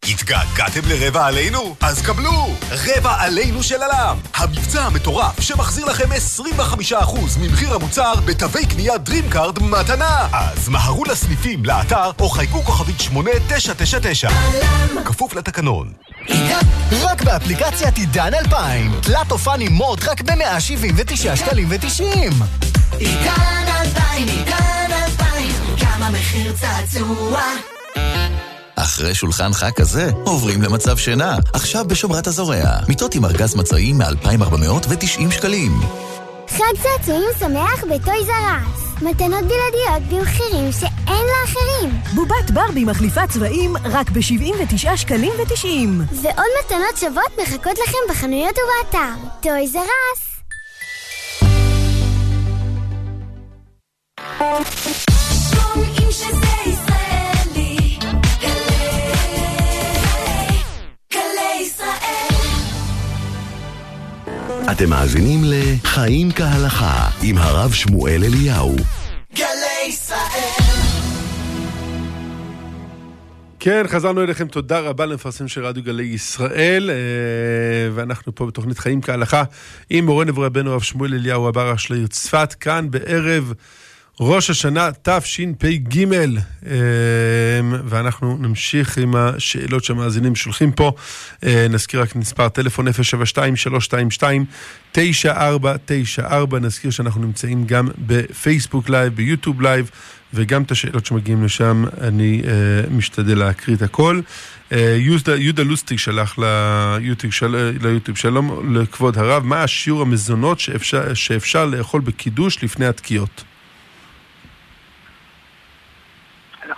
התגעגעתם לרבע עלינו? אז קבלו! רבע עלינו של עלם! המבצע המטורף שמחזיר לכם 25% ממחיר המוצר בתווי קנייה DreamCard מתנה! אז מהרו לסניפים, לאתר, או חייגו כוכבית 8999. עלם! כפוף לתקנון. רק באפליקציית עידן 2000. תלת אופן עם מוט רק ב-179 שקלים ו-90. עידן 2000, עידן 2000, כמה מחיר צעצוע. אחרי שולחן חג כזה, עוברים למצב שינה. עכשיו בשומרת הזורע. מיטות עם ארגז מצעים מ-2,490 שקלים. חג צעצועים שמח בטוי זרס. מתנות בלעדיות במחירים שאין לאחרים. בובת ברבי מחליפה צבעים רק ב-79 שקלים ו-90. ועוד מתנות שוות מחכות לכם בחנויות ובאתר. טוי זרס. שומעים שזה ישראלי. אתם מאזינים ל"חיים כהלכה" עם הרב שמואל אליהו. גלי ישראל. כן, חזרנו אליכם, תודה רבה למפרסם של רדיו גלי ישראל, אה, ואנחנו פה בתוכנית חיים כהלכה עם מורנו ורבנו הרב שמואל אליהו רבה של העיר צפת, כאן בערב ראש השנה תשפ"ג, אה, ואנחנו נמשיך עם השאלות שהמאזינים שולחים פה. אה, נזכיר רק מספר טלפון 072-322-9494, נזכיר שאנחנו נמצאים גם בפייסבוק live, ביוטיוב live. וגם את השאלות שמגיעים לשם, אני אה, משתדל להקריא את הכל. Uh, יהודה, יהודה לוסטיג שלח ליוטיוב, של, ליוטיוב, שלום לכבוד הרב, מה השיעור המזונות שאפשר, שאפשר לאכול בקידוש לפני התקיעות?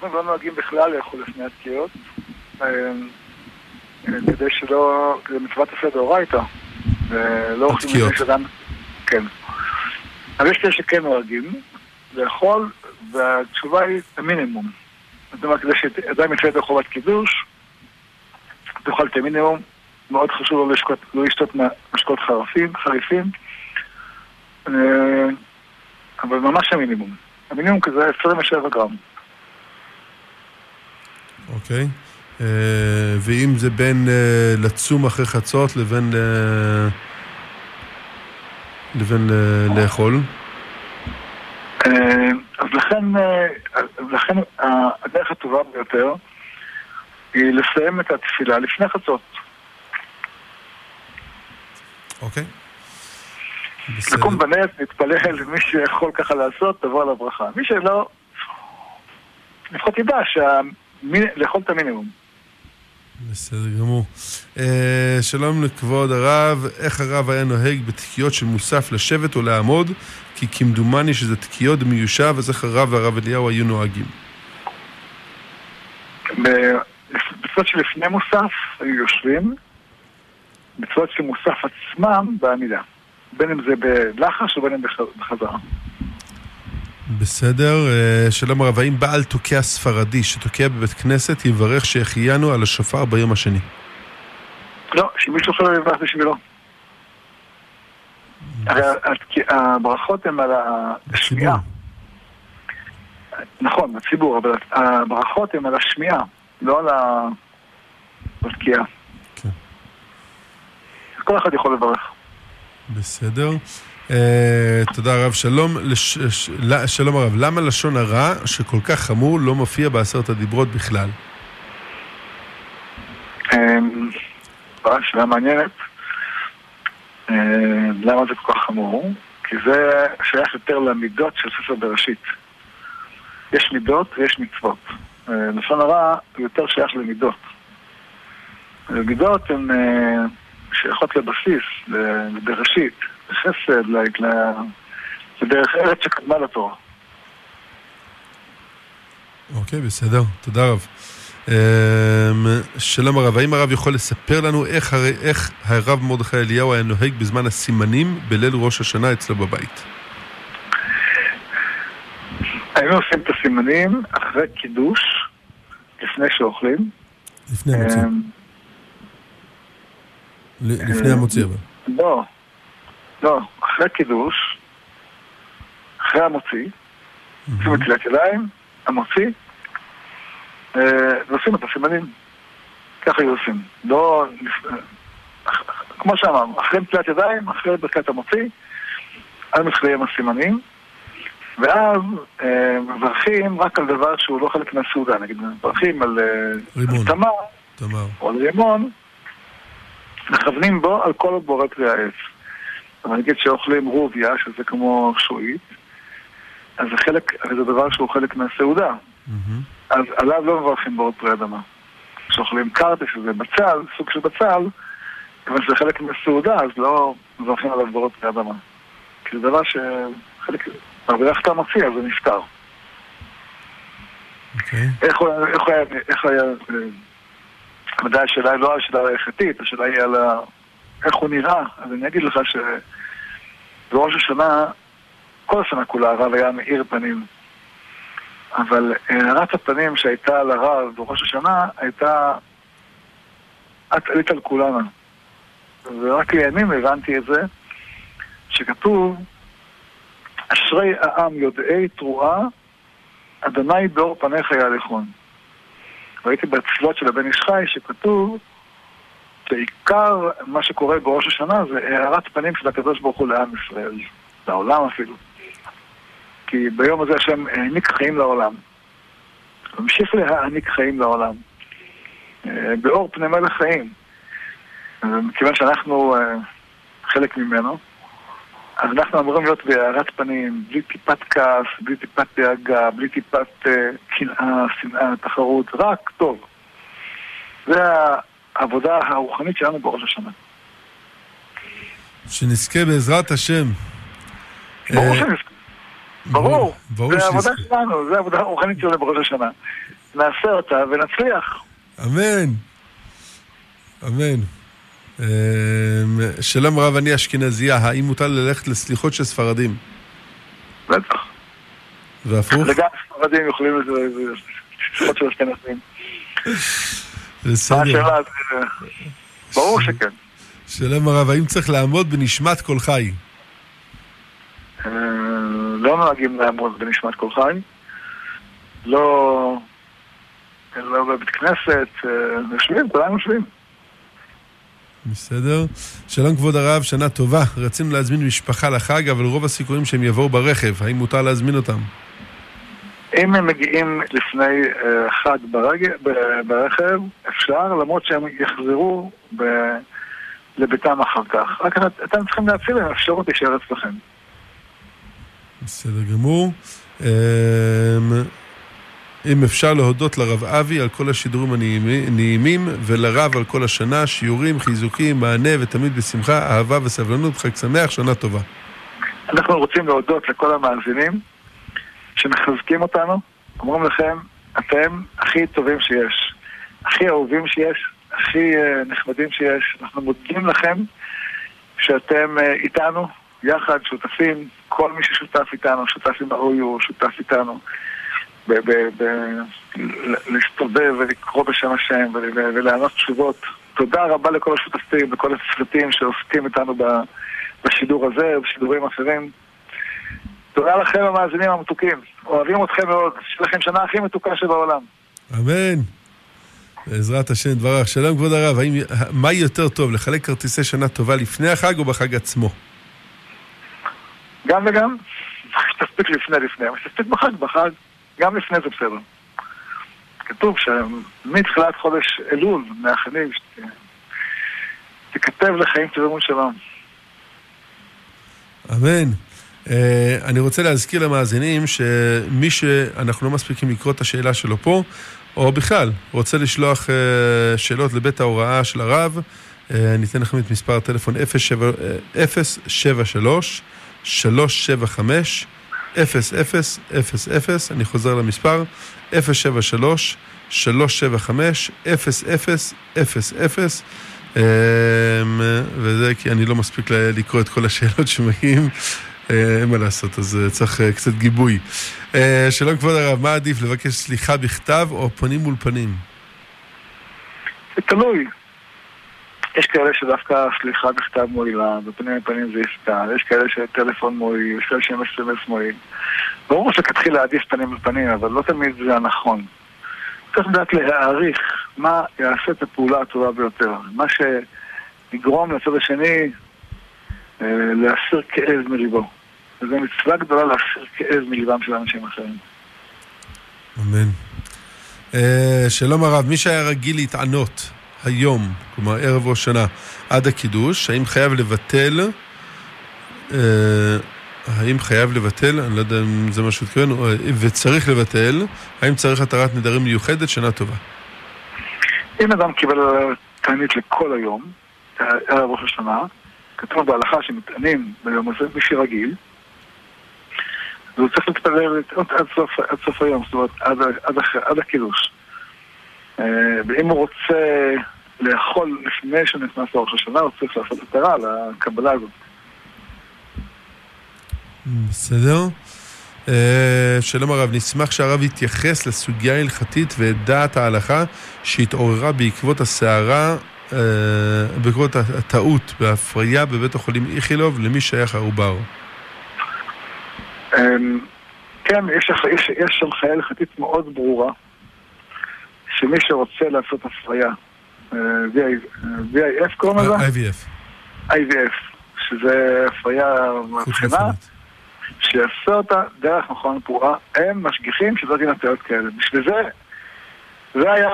אנחנו לא נוהגים בכלל לאכול לפני התקיעות, אה, כדי שלא, כדי מצוות עשה דאורייתא. ולא אוכלים. לפני שאדם... כן. אבל יש כאלה שכן נוהגים לאכול, והתשובה היא המינימום. זאת אומרת, כדי שאדם יצא ידי חובת קידוש, תאכל את המינימום, מאוד חשוב לא לשקוט, לא לשתות משקות חרפים, חריפים, אה, אבל ממש המינימום. המינימום כזה 27 גרם. אוקיי. Uh, ואם זה בין uh, לצום אחרי חצות לבין, uh, לבין לאכול? אז לכן, לכן הדרך הטובה ביותר היא לסיים את התפילה לפני חצות. אוקיי. נקום בנס, נתפלל, מי שיכול ככה לעשות, תבוא עליו ברכה. מי שלא, לפחות ידע לאכול את המינימום. בסדר גמור. אה, שלום לכבוד הרב, איך הרב היה נוהג בתקיעות של מוסף לשבת או לעמוד? כי כמדומני שזה תקיעות מיושב, אז איך הרב והרב אליהו היו נוהגים? בצד שלפני מוסף היו יושבים, בצד של מוסף עצמם בעמידה. בין אם זה בלחש ובין אם בח- בחזרה. בסדר, אה, שלום הרב, האם בעל תוקע ספרדי שתוקע בבית כנסת יברך שהחיינו על השופר ביום השני? לא, שמישהו אחר יברך בשבילו. הברכות הן על השמיעה. נכון, בציבור, אבל הברכות הן על השמיעה, לא על התקיעה. אז כל אחד יכול לברך. בסדר. אה, תודה רב. שלום, לש, ש, ל- שלום הרב, למה לשון הרע שכל כך חמור לא מופיע בעשרת הדיברות בכלל? אה, שאלה מעניינת. אה, למה זה כל כך חמור? כי זה שייך יותר למידות של ספר בראשית. יש מידות ויש מצוות. לשון הרע יותר שייך למידות. מידות הן שייכות לבסיס, לבראשית, לחסד, ל- לדרך ארץ שקדמה לתורה. אוקיי, בסדר. תודה רב. אה, שלום הרב, האם הרב יכול לספר לנו איך, הרי, איך הרב מרדכי אליהו היה נוהג בזמן הסימנים בליל ראש השנה אצלו בבית? היינו עושים את הסימנים אחרי קידוש, לפני שאוכלים. לפני המוציא. אמ, ל- לפני המוציא אבל. לא, לא, אחרי קידוש, אחרי המוציא, עושים נטילת ידיים, המוציא, אה, ועושים את הסימנים. ככה היו עושים. לא, כמו שאמרנו, אחרי נטילת ידיים, אחרי ברכת המוציא, אז מתחילים הסימנים, ואז אה, מברכים רק על דבר שהוא לא חלק מהסעודה, נגיד מברכים על אה, רימון. על תמר, תמר. או על רימון, מכוונים בו על כל בורא פרי העץ. אבל נגיד שאוכלים רוביה, שזה כמו שועית, אז זה חלק, זה דבר שהוא חלק מהסעודה. אז עליו לא מברכים בורא פרי אדמה. כשאוכלים קרטה, שזה בצל, סוג של בצל, כיוון שזה חלק מהסעודה, אז לא מברכים עליו בורא פרי אדמה. כי זה דבר שחלק, אבל אתה מוציא, אז זה נפתר. איך הוא היה, איך הוא היה, איך היה, אה, ודאי השאלה היא לא השאלה ההלכתית, השאלה היא על ה... איך הוא נראה. אז אני אגיד לך שבראש השנה, כל השנה כולה הרב היה מאיר פנים. אבל הארת הפנים שהייתה על הרב בראש השנה הייתה... את עלית על כולנה. ורק לימים הבנתי את זה, שכתוב אשרי העם יודעי תרועה, אדוני באור פניך יהלכון. ראיתי בתפילות של הבן איש חי שכתוב שעיקר מה שקורה בראש השנה זה הארת פנים של הקדוש ברוך הוא לעם ישראל, לעולם אפילו. כי ביום הזה השם העניק חיים לעולם. ממשיך להעניק חיים לעולם. אה, באור פני מלך חיים. מכיוון שאנחנו אה, חלק ממנו, אז אנחנו אמורים להיות בהארת פנים, בלי טיפת כעס, בלי טיפת דאגה, בלי טיפת אה, קנאה, שנאה, תחרות, רק טוב. זה העבודה הרוחנית שלנו בראש השנה. שנזכה בעזרת השם. ברור אה, שנזכה. ברור. ברור זה העבודה. שלנו, זה העבודה הרוחנית שלנו בראש השנה. נעשה אותה ונצליח. אמן. אמן. אה, שלום רב, אני אשכנזייה, האם מותר ללכת לסליחות של ספרדים? בטח. והפוך? וגם ספרדים יכולים לזה, שיחות של אשכנזים. בסדר. ברור שכן. שלום הרב, האם צריך לעמוד בנשמת כל חי? אה, לא נוהגים לעמוד בנשמת כל חי. לא... לא בבית כנסת, אה, יושבים, כולם יושבים. בסדר. שלום כבוד הרב, שנה טובה. רצינו להזמין משפחה לחג, אבל רוב הסיכויים שהם יבואו ברכב. האם מותר להזמין אותם? אם הם מגיעים לפני אה, חג ברגל, ב- ברכב, אפשר, למרות שהם יחזרו ב, לביתם אחר כך. רק את- אתם צריכים להציע להם אפשרות להישאר אצלכם. בסדר גמור. אמ, אם אפשר להודות לרב אבי על כל השידורים הנעימי- הנעימים, ולרב על כל השנה, שיעורים, חיזוקים, מענה ותמיד בשמחה, אהבה וסבלנות, חג שמח, שנה טובה. אנחנו רוצים להודות לכל המאזינים שמחזקים אותנו, אומרים לכם, אתם הכי טובים שיש, הכי אהובים שיש, הכי אה, נחמדים שיש. אנחנו מודים לכם שאתם אה, איתנו, יחד, שותפים, כל מי ששותף איתנו, שותף עם ה-OU, שותף איתנו. להסתובב ולקרוא בשם השם ול- ולענות תשובות. תודה רבה לכל השותפים, לכל הצוותים שעוסקים איתנו בשידור הזה ובשידורים אחרים. תודה לכם המאזינים המתוקים, אוהבים אתכם מאוד, שיהיה לכם שנה הכי מתוקה שבעולם. אמן. בעזרת השם דברך. שלום כבוד הרב, האם, מה יותר טוב, לחלק כרטיסי שנה טובה לפני החג או בחג עצמו? גם וגם, תספיק לפני לפני, אבל תספיק בחג, בחג, גם לפני זה בסדר. כתוב שמתחילת חודש אלול, מאחלים, שת- תכתב לחיים טובים ושלום. אמן. Uh, אני רוצה להזכיר למאזינים שמי שאנחנו לא מספיקים לקרוא את השאלה שלו פה, או בכלל, רוצה לשלוח uh, שאלות לבית ההוראה של הרב, uh, אני אתן לכם את מספר הטלפון 07, אה, 073 375 0000, אני חוזר למספר 073 375 0000 אמ, וזה כי אני לא מספיק לקרוא את כל השאלות שמגיעים, אין מה לעשות, אז אה, צריך אה, קצת גיבוי. אה, שלום כבוד הרב, מה עדיף, לבקש סליחה בכתב או פנים מול פנים? זה תלוי. יש כאלה שדווקא סליחה בכתב מועילה, בפנים לפנים זה עסקה, יש כאלה שטלפון מועיל, יש כאלה שהם אס.אם.אס מועיל. ברור שכתחילה להעדיף פנים לפנים, אבל לא תמיד זה הנכון. צריך לדעת להעריך מה יעשה את הפעולה הטובה ביותר. מה שיגרום לצד השני אה, להסיר כאב מליבו. וזו מצווה גדולה להסיר כאב מליבם של אנשים אחרים. אמן. אה, שלום הרב, מי שהיה רגיל להתענות היום, כלומר ערב ראש שנה, עד הקידוש, האם חייב לבטל, אה, האם חייב לבטל, אני לא יודע אם זה מה שהוא התכוון, וצריך לבטל, האם צריך התרת נדרים מיוחדת, שנה טובה. אם אדם קיבל תענית לכל היום, ערב ראש השנה, כתוב בהלכה שמטענים ביום הזה, מי שרגיל, והוא צריך להתפלל עד סוף, עד סוף היום, זאת אומרת, עד, עד, עד הקידוש. אה, ואם הוא רוצה לאכול לפני שנכנס לראש השנה, הוא צריך לעשות התרה לקבלה הזאת. בסדר. אה, שלום הרב, נשמח שהרב יתייחס לסוגיה ההלכתית ואת דעת ההלכה שהתעוררה בעקבות הסערה, אה, בעקבות הטעות בהפריה בבית החולים איכילוב, למי שייך העובר. אמ, כן, יש, יש, יש הנחיה הלכתית מאוד ברורה, שמי שרוצה לעשות הפריה, אה, VI- VIF קוראים לזה? IVF. IVF, שזה הפריה מבחינה, שיעשה אותה דרך מכון פרועה, הם משגיחים שלא תהיינה טעויות כאלה. בשביל זה, זה היה...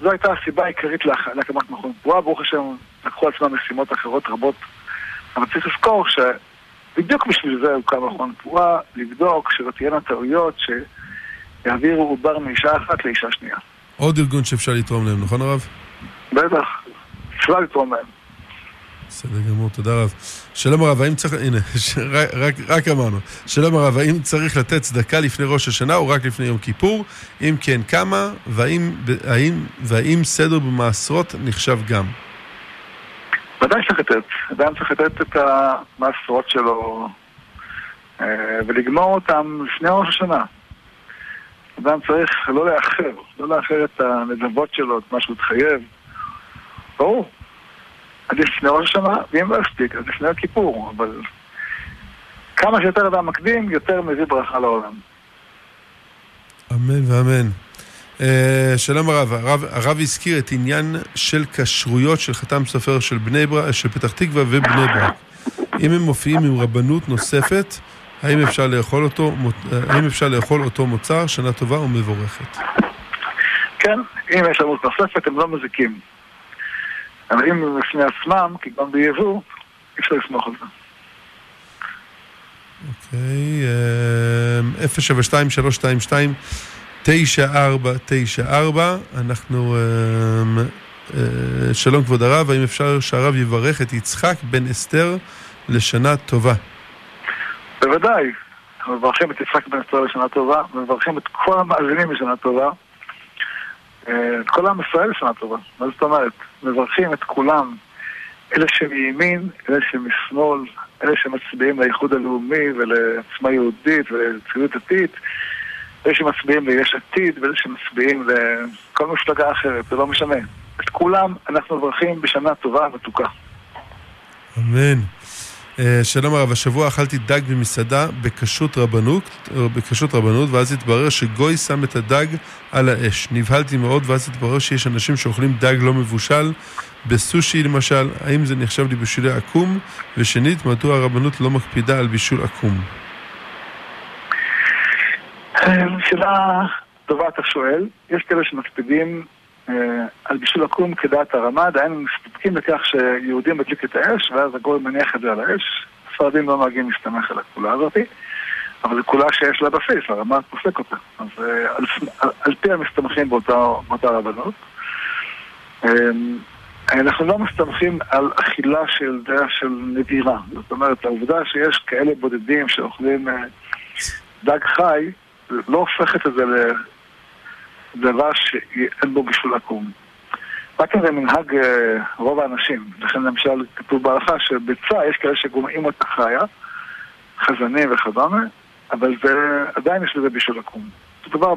זו הייתה הסיבה העיקרית להק- להקמת מכון פרועה, ברוך השם לקחו על עצמם משימות אחרות רבות, אבל צריך לזכור שבדיוק בשביל זה הוקם מכון פרועה, לבדוק שלא תהיינה טעויות שיעבירו עובר מאישה אחת לאישה שנייה. עוד ארגון שאפשר לתרום להם, נכון הרב? בטח, אפשר לתרום להם. בסדר גמור, תודה רב. שלום הרב, האם צריך, הנה, ש- רק, רק, רק אמרנו. שלום הרב, האם צריך לתת צדקה לפני ראש השנה או רק לפני יום כיפור? אם כן, כמה? והאם, האם, והאם סדר במעשרות נחשב גם? ודאי צריך לתת. אדם צריך לתת את המעשרות שלו אה, ולגמור אותם לפני ראש השנה. אדם צריך לא לאחר, לא לאחר את הנדבות שלו, את מה שהוא התחייב. ברור. עדיף לפני ראש השנה, ואם לא יספיק, אז לפני הכיפור, אבל כמה שיותר אדם מקדים, יותר מביא ברכה לעולם. אמן ואמן. אה, שלום הרב, הרב, הרב הזכיר את עניין של כשרויות של חתם סופר של, בני בר... של פתח תקווה ובני ברק. אם הם מופיעים עם רבנות נוספת, האם אפשר לאכול אותו, אה, האם אפשר לאכול אותו מוצר? שנה טובה ומבורכת. כן, אם יש רבנות נוספת הם לא מזיקים. אבל אם הם בפני עצמם, כגון ביבוא, אי אפשר לסמוך על זה. אוקיי, אה, 072 9494, אנחנו... אמ, אה, שלום כבוד הרב, האם אפשר שהרב יברך את יצחק בן אסתר לשנה טובה? בוודאי, אנחנו מברכים את יצחק בן אסתר לשנה טובה, ומברכים את כל המאזינים לשנה טובה, אה, את כל עם ישראל לשנה טובה, מה זאת אומרת? מברכים את כולם, אלה שמימין, אלה שמשמאל, אלה שמצביעים לאיחוד הלאומי ולעצמה יהודית ולציונות דתית. אלה שמצביעים ליש עתיד ואלה שמצביעים לכל מפלגה אחרת, זה לא משנה. את כולם אנחנו מברכים בשנה טובה ומתוקה. אמן. אה, שלום הרב, השבוע אכלתי דג במסעדה בכשרות רבנות, בכשרות רבנות, ואז התברר שגוי שם את הדג על האש. נבהלתי מאוד, ואז התברר שיש אנשים שאוכלים דג לא מבושל, בסושי למשל, האם זה נחשב לבישולי עקום? ושנית, מדוע הרבנות לא מקפידה על בישול עקום? שאלה טובה אתה שואל. יש כאלה שמקפידים אה, על בישול עקום כדעת הרמה, דהיינו מסתפקים בכך שיהודים מדליק את האש, ואז הגוי מניח את זה על האש. הספרדים לא נוהגים להסתמך על הכולה הזאת, אבל זו כולה שיש לה בסיס, הרמה פוסק אותה. אז אה, על, על, על פי המסתמכים באותה, באותה רבנות. אה, אנחנו לא מסתמכים על אכילה של דעה של נדירה. זאת אומרת, העובדה שיש כאלה בודדים שאוכלים דג חי, לא הופכת את זה לדבר שאין בו בישול עקום. רק אם זה מנהג אה, רוב האנשים. לכן למשל כתוב בהלכה שביצה, יש כאלה שגומעים אותה חיה, חזנים וכדומה, אבל זה, עדיין יש לזה בישול עקום. מדובר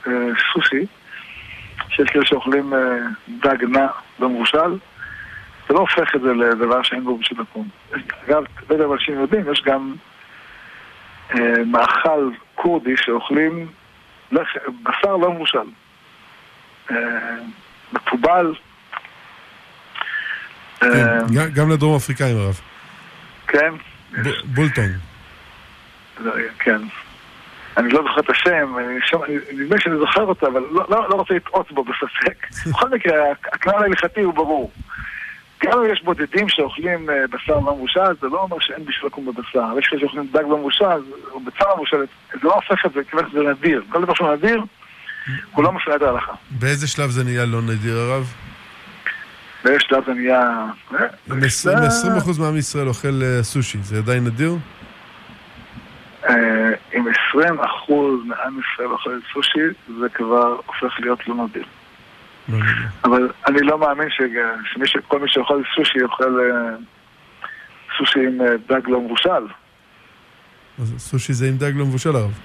בסוסי, שיש כאלה שאוכלים אה, דג נע מבושל, זה לא הופך את זה לדבר שאין בו בישול עקום. אגב, לא יודע אם אנשים יודעים, יש גם אה, מאכל כורדי שאוכלים לח... בשר לא מבושל. אה, מקובל. כן, אה, גם- לדרום אפריקאים הרב. כן, בולטון. לא, כן. אני לא זוכר את השם, נדמה שאני זוכר אותו, אבל לא, לא, לא רוצה לטעות בו בספק. בכל מקרה, הכלל ההלכתי הוא ברור. גם אם יש בודדים שאוכלים אה, בשר לא מבושל, זה לא אומר שאין בשביל לקום בבשר. יש כאלה שאוכלים דג לא מבושל, או בצר מבושל, זה לא הופך את זה, כיוון שזה נדיר. כל דבר שהוא נדיר, הוא לא מפריע את ההלכה. באיזה שלב זה נהיה לא נדיר הרב? ויש שלב זה נהיה... אה, אם 20 20% מעם ישראל אוכל אה, סושי, זה עדיין נדיר? אם 20 אחוז מעם ישראל אוכל סושי, זה כבר הופך להיות לא נדיר. לא נדיר. אבל אני לא מאמין ש- שמי ש- כל מי שאוכל סושי יאכל אה, סושי עם אה, דג לא מבושל. אז סושי זה עם דג לא מבושל הרב.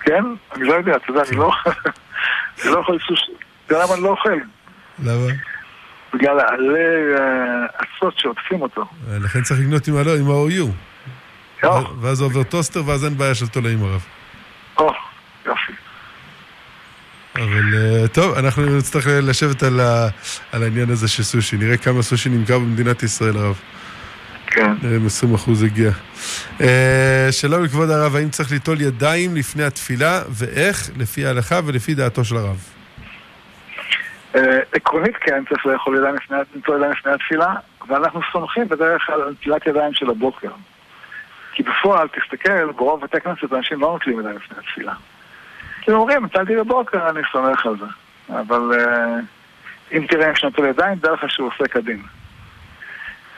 כן? אני לא יודע, אתה יודע, אני לא לא אוכל סושי. אתה יודע למה אני לא אוכל? למה? בגלל העלי אה, אצות שעוטפים אותו. אה, לכן צריך לקנות עם ה-OU. לא. ואז עובר טוסטר ואז אין בעיה של תולעים הרב. או, יופי. אבל אה, טוב, אנחנו נצטרך לשבת על, ה, על העניין הזה של סושי. נראה כמה סושי נמכר במדינת ישראל, הרב. כן. נראה אם 20 אחוז הגיע. אה, שלום לכבוד הרב, האם צריך ליטול ידיים לפני התפילה, ואיך? לפי ההלכה ולפי דעתו של הרב. אה, עקרונית כן, צריך לאכול ידיים לפני, למצוא ידיים לפני התפילה, ואנחנו סומכים בדרך כלל על נטילת ידיים של הבוקר. כי בפועל, תסתכל, ברוב בתי כנסת אנשים לא נוטלים ידיים לפני התפילה. הם אומרים, נטלתי בבוקר, אני סומך על זה. אבל אה, אם תראה אם שנטול ידיים, דע לך שהוא עושה.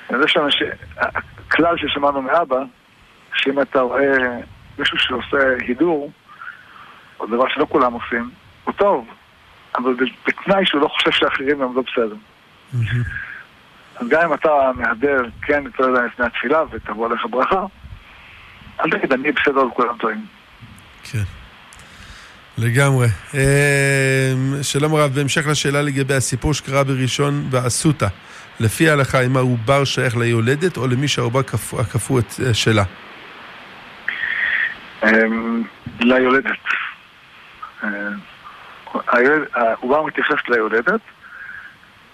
אז יש אנשים, הכלל ששמענו מאבא, שאם אתה רואה מישהו שעושה הידור, או דבר שלא כולם עושים, הוא טוב, אבל בתנאי שהוא לא חושב שאחרים הם לא בסדר. אז גם אם אתה מהדר, כן, נצא ידיים לפני התפילה ותבוא עליך ברכה, אל תגיד, אני בסדר וכולם טועים. לגמרי. אה, שלום הרב, בהמשך לשאלה לגבי הסיפור שקרה בראשון ואסותא, לפי ההלכה, אם העובר שייך ליולדת או למי שהעובר כפו- את אה, שלה? אמ, ליולדת. אה, היולד- העובר מתייחס ליולדת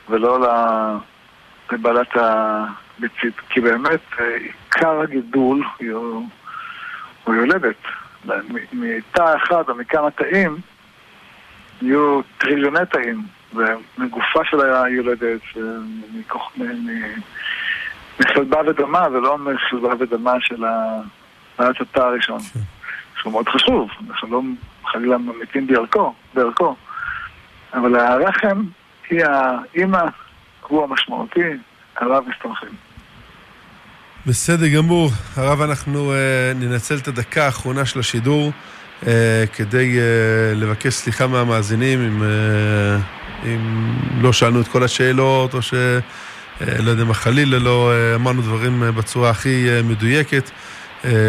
ולא לבעלת הביצית, כי באמת אה, עיקר הגידול הוא יולדת. מתא אחד או מכמה תאים יהיו טריליוני תאים ומגופה של היולדת, מחלבה ודמה, ולא מחלבה ודמה של בעלת התא הראשון, שהוא מאוד חשוב, אנחנו לא חלילה ממעיטים בערכו, בערכו, אבל הרחם היא האימא, הוא המשמעותי, עליו מסתמכים. בסדר גמור. הרב, אנחנו אה, ננצל את הדקה האחרונה של השידור אה, כדי אה, לבקש סליחה מהמאזינים אם, אה, אם לא שאלנו את כל השאלות, או ש... אה, לא יודע מה, חלילה לא אה, אמרנו דברים אה, בצורה הכי מדויקת.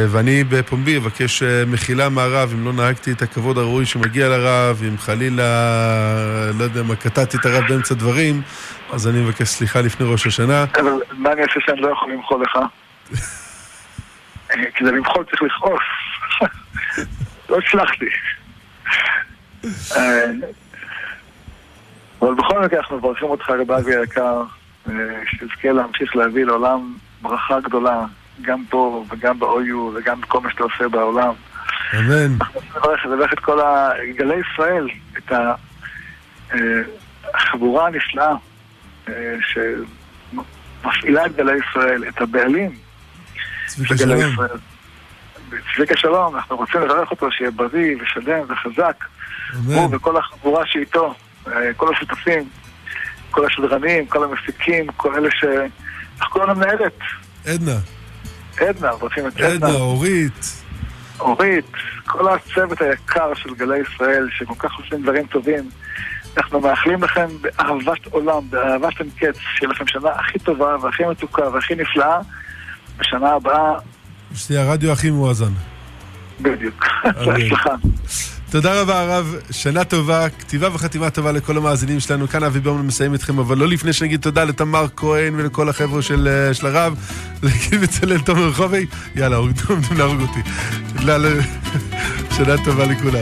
ואני בפומבי אבקש מחילה מהרב אם לא נהגתי את הכבוד הראוי שמגיע לרב, אם חלילה, לא יודע מה, קטעתי את הרב באמצע דברים, אז אני מבקש סליחה לפני ראש השנה. אבל מה אני אעשה שאני לא יכול למחול לך? כדי למחול צריך לכעוס. לא הצלחתי. אה, אבל בכל מקרה אנחנו מברכים אותך רבי היקר, אה, שתזכה להמשיך להביא לעולם ברכה גדולה, גם פה וגם ב-OU וגם בכל מה שאתה עושה בעולם. אמן. אנחנו רוצים לברך, את כל גלי ישראל, את אה, החבורה הנפלאה אה, שמפעילה את גלי ישראל, את הבעלים צביקה שלום. ישראל. צביקה שלום, אנחנו רוצים לברך אותו שיהיה בריא ושלם וחזק. הוא וכל החבורה שאיתו, אה, כל השותפים, כל השדרנים, כל המפיקים, כל אלה ש... איך קוראים למנהלת? עדנה. עדנה, רוצים את עדנה. עדנה, אורית. אורית, כל הצוות היקר של גלי ישראל, שכל כך עושים דברים טובים. אנחנו מאחלים לכם באהבת עולם, באהבת אין קץ, שיהיה לכם שנה הכי טובה והכי מתוקה והכי נפלאה. בשנה הבאה, שתהיה הרדיו הכי מואזן. בדיוק. בהצלחה. תודה רבה הרב, שנה טובה, כתיבה וחתימה טובה לכל המאזינים שלנו. כאן אבי ברמן מסיים איתכם, אבל לא לפני שנגיד תודה לתמר כהן ולכל החבר'ה של, אה, של הרב, לגיל בצלאל תומר רחובי, יאללה, עומדים להרוג אותי. שנה טובה לכולם.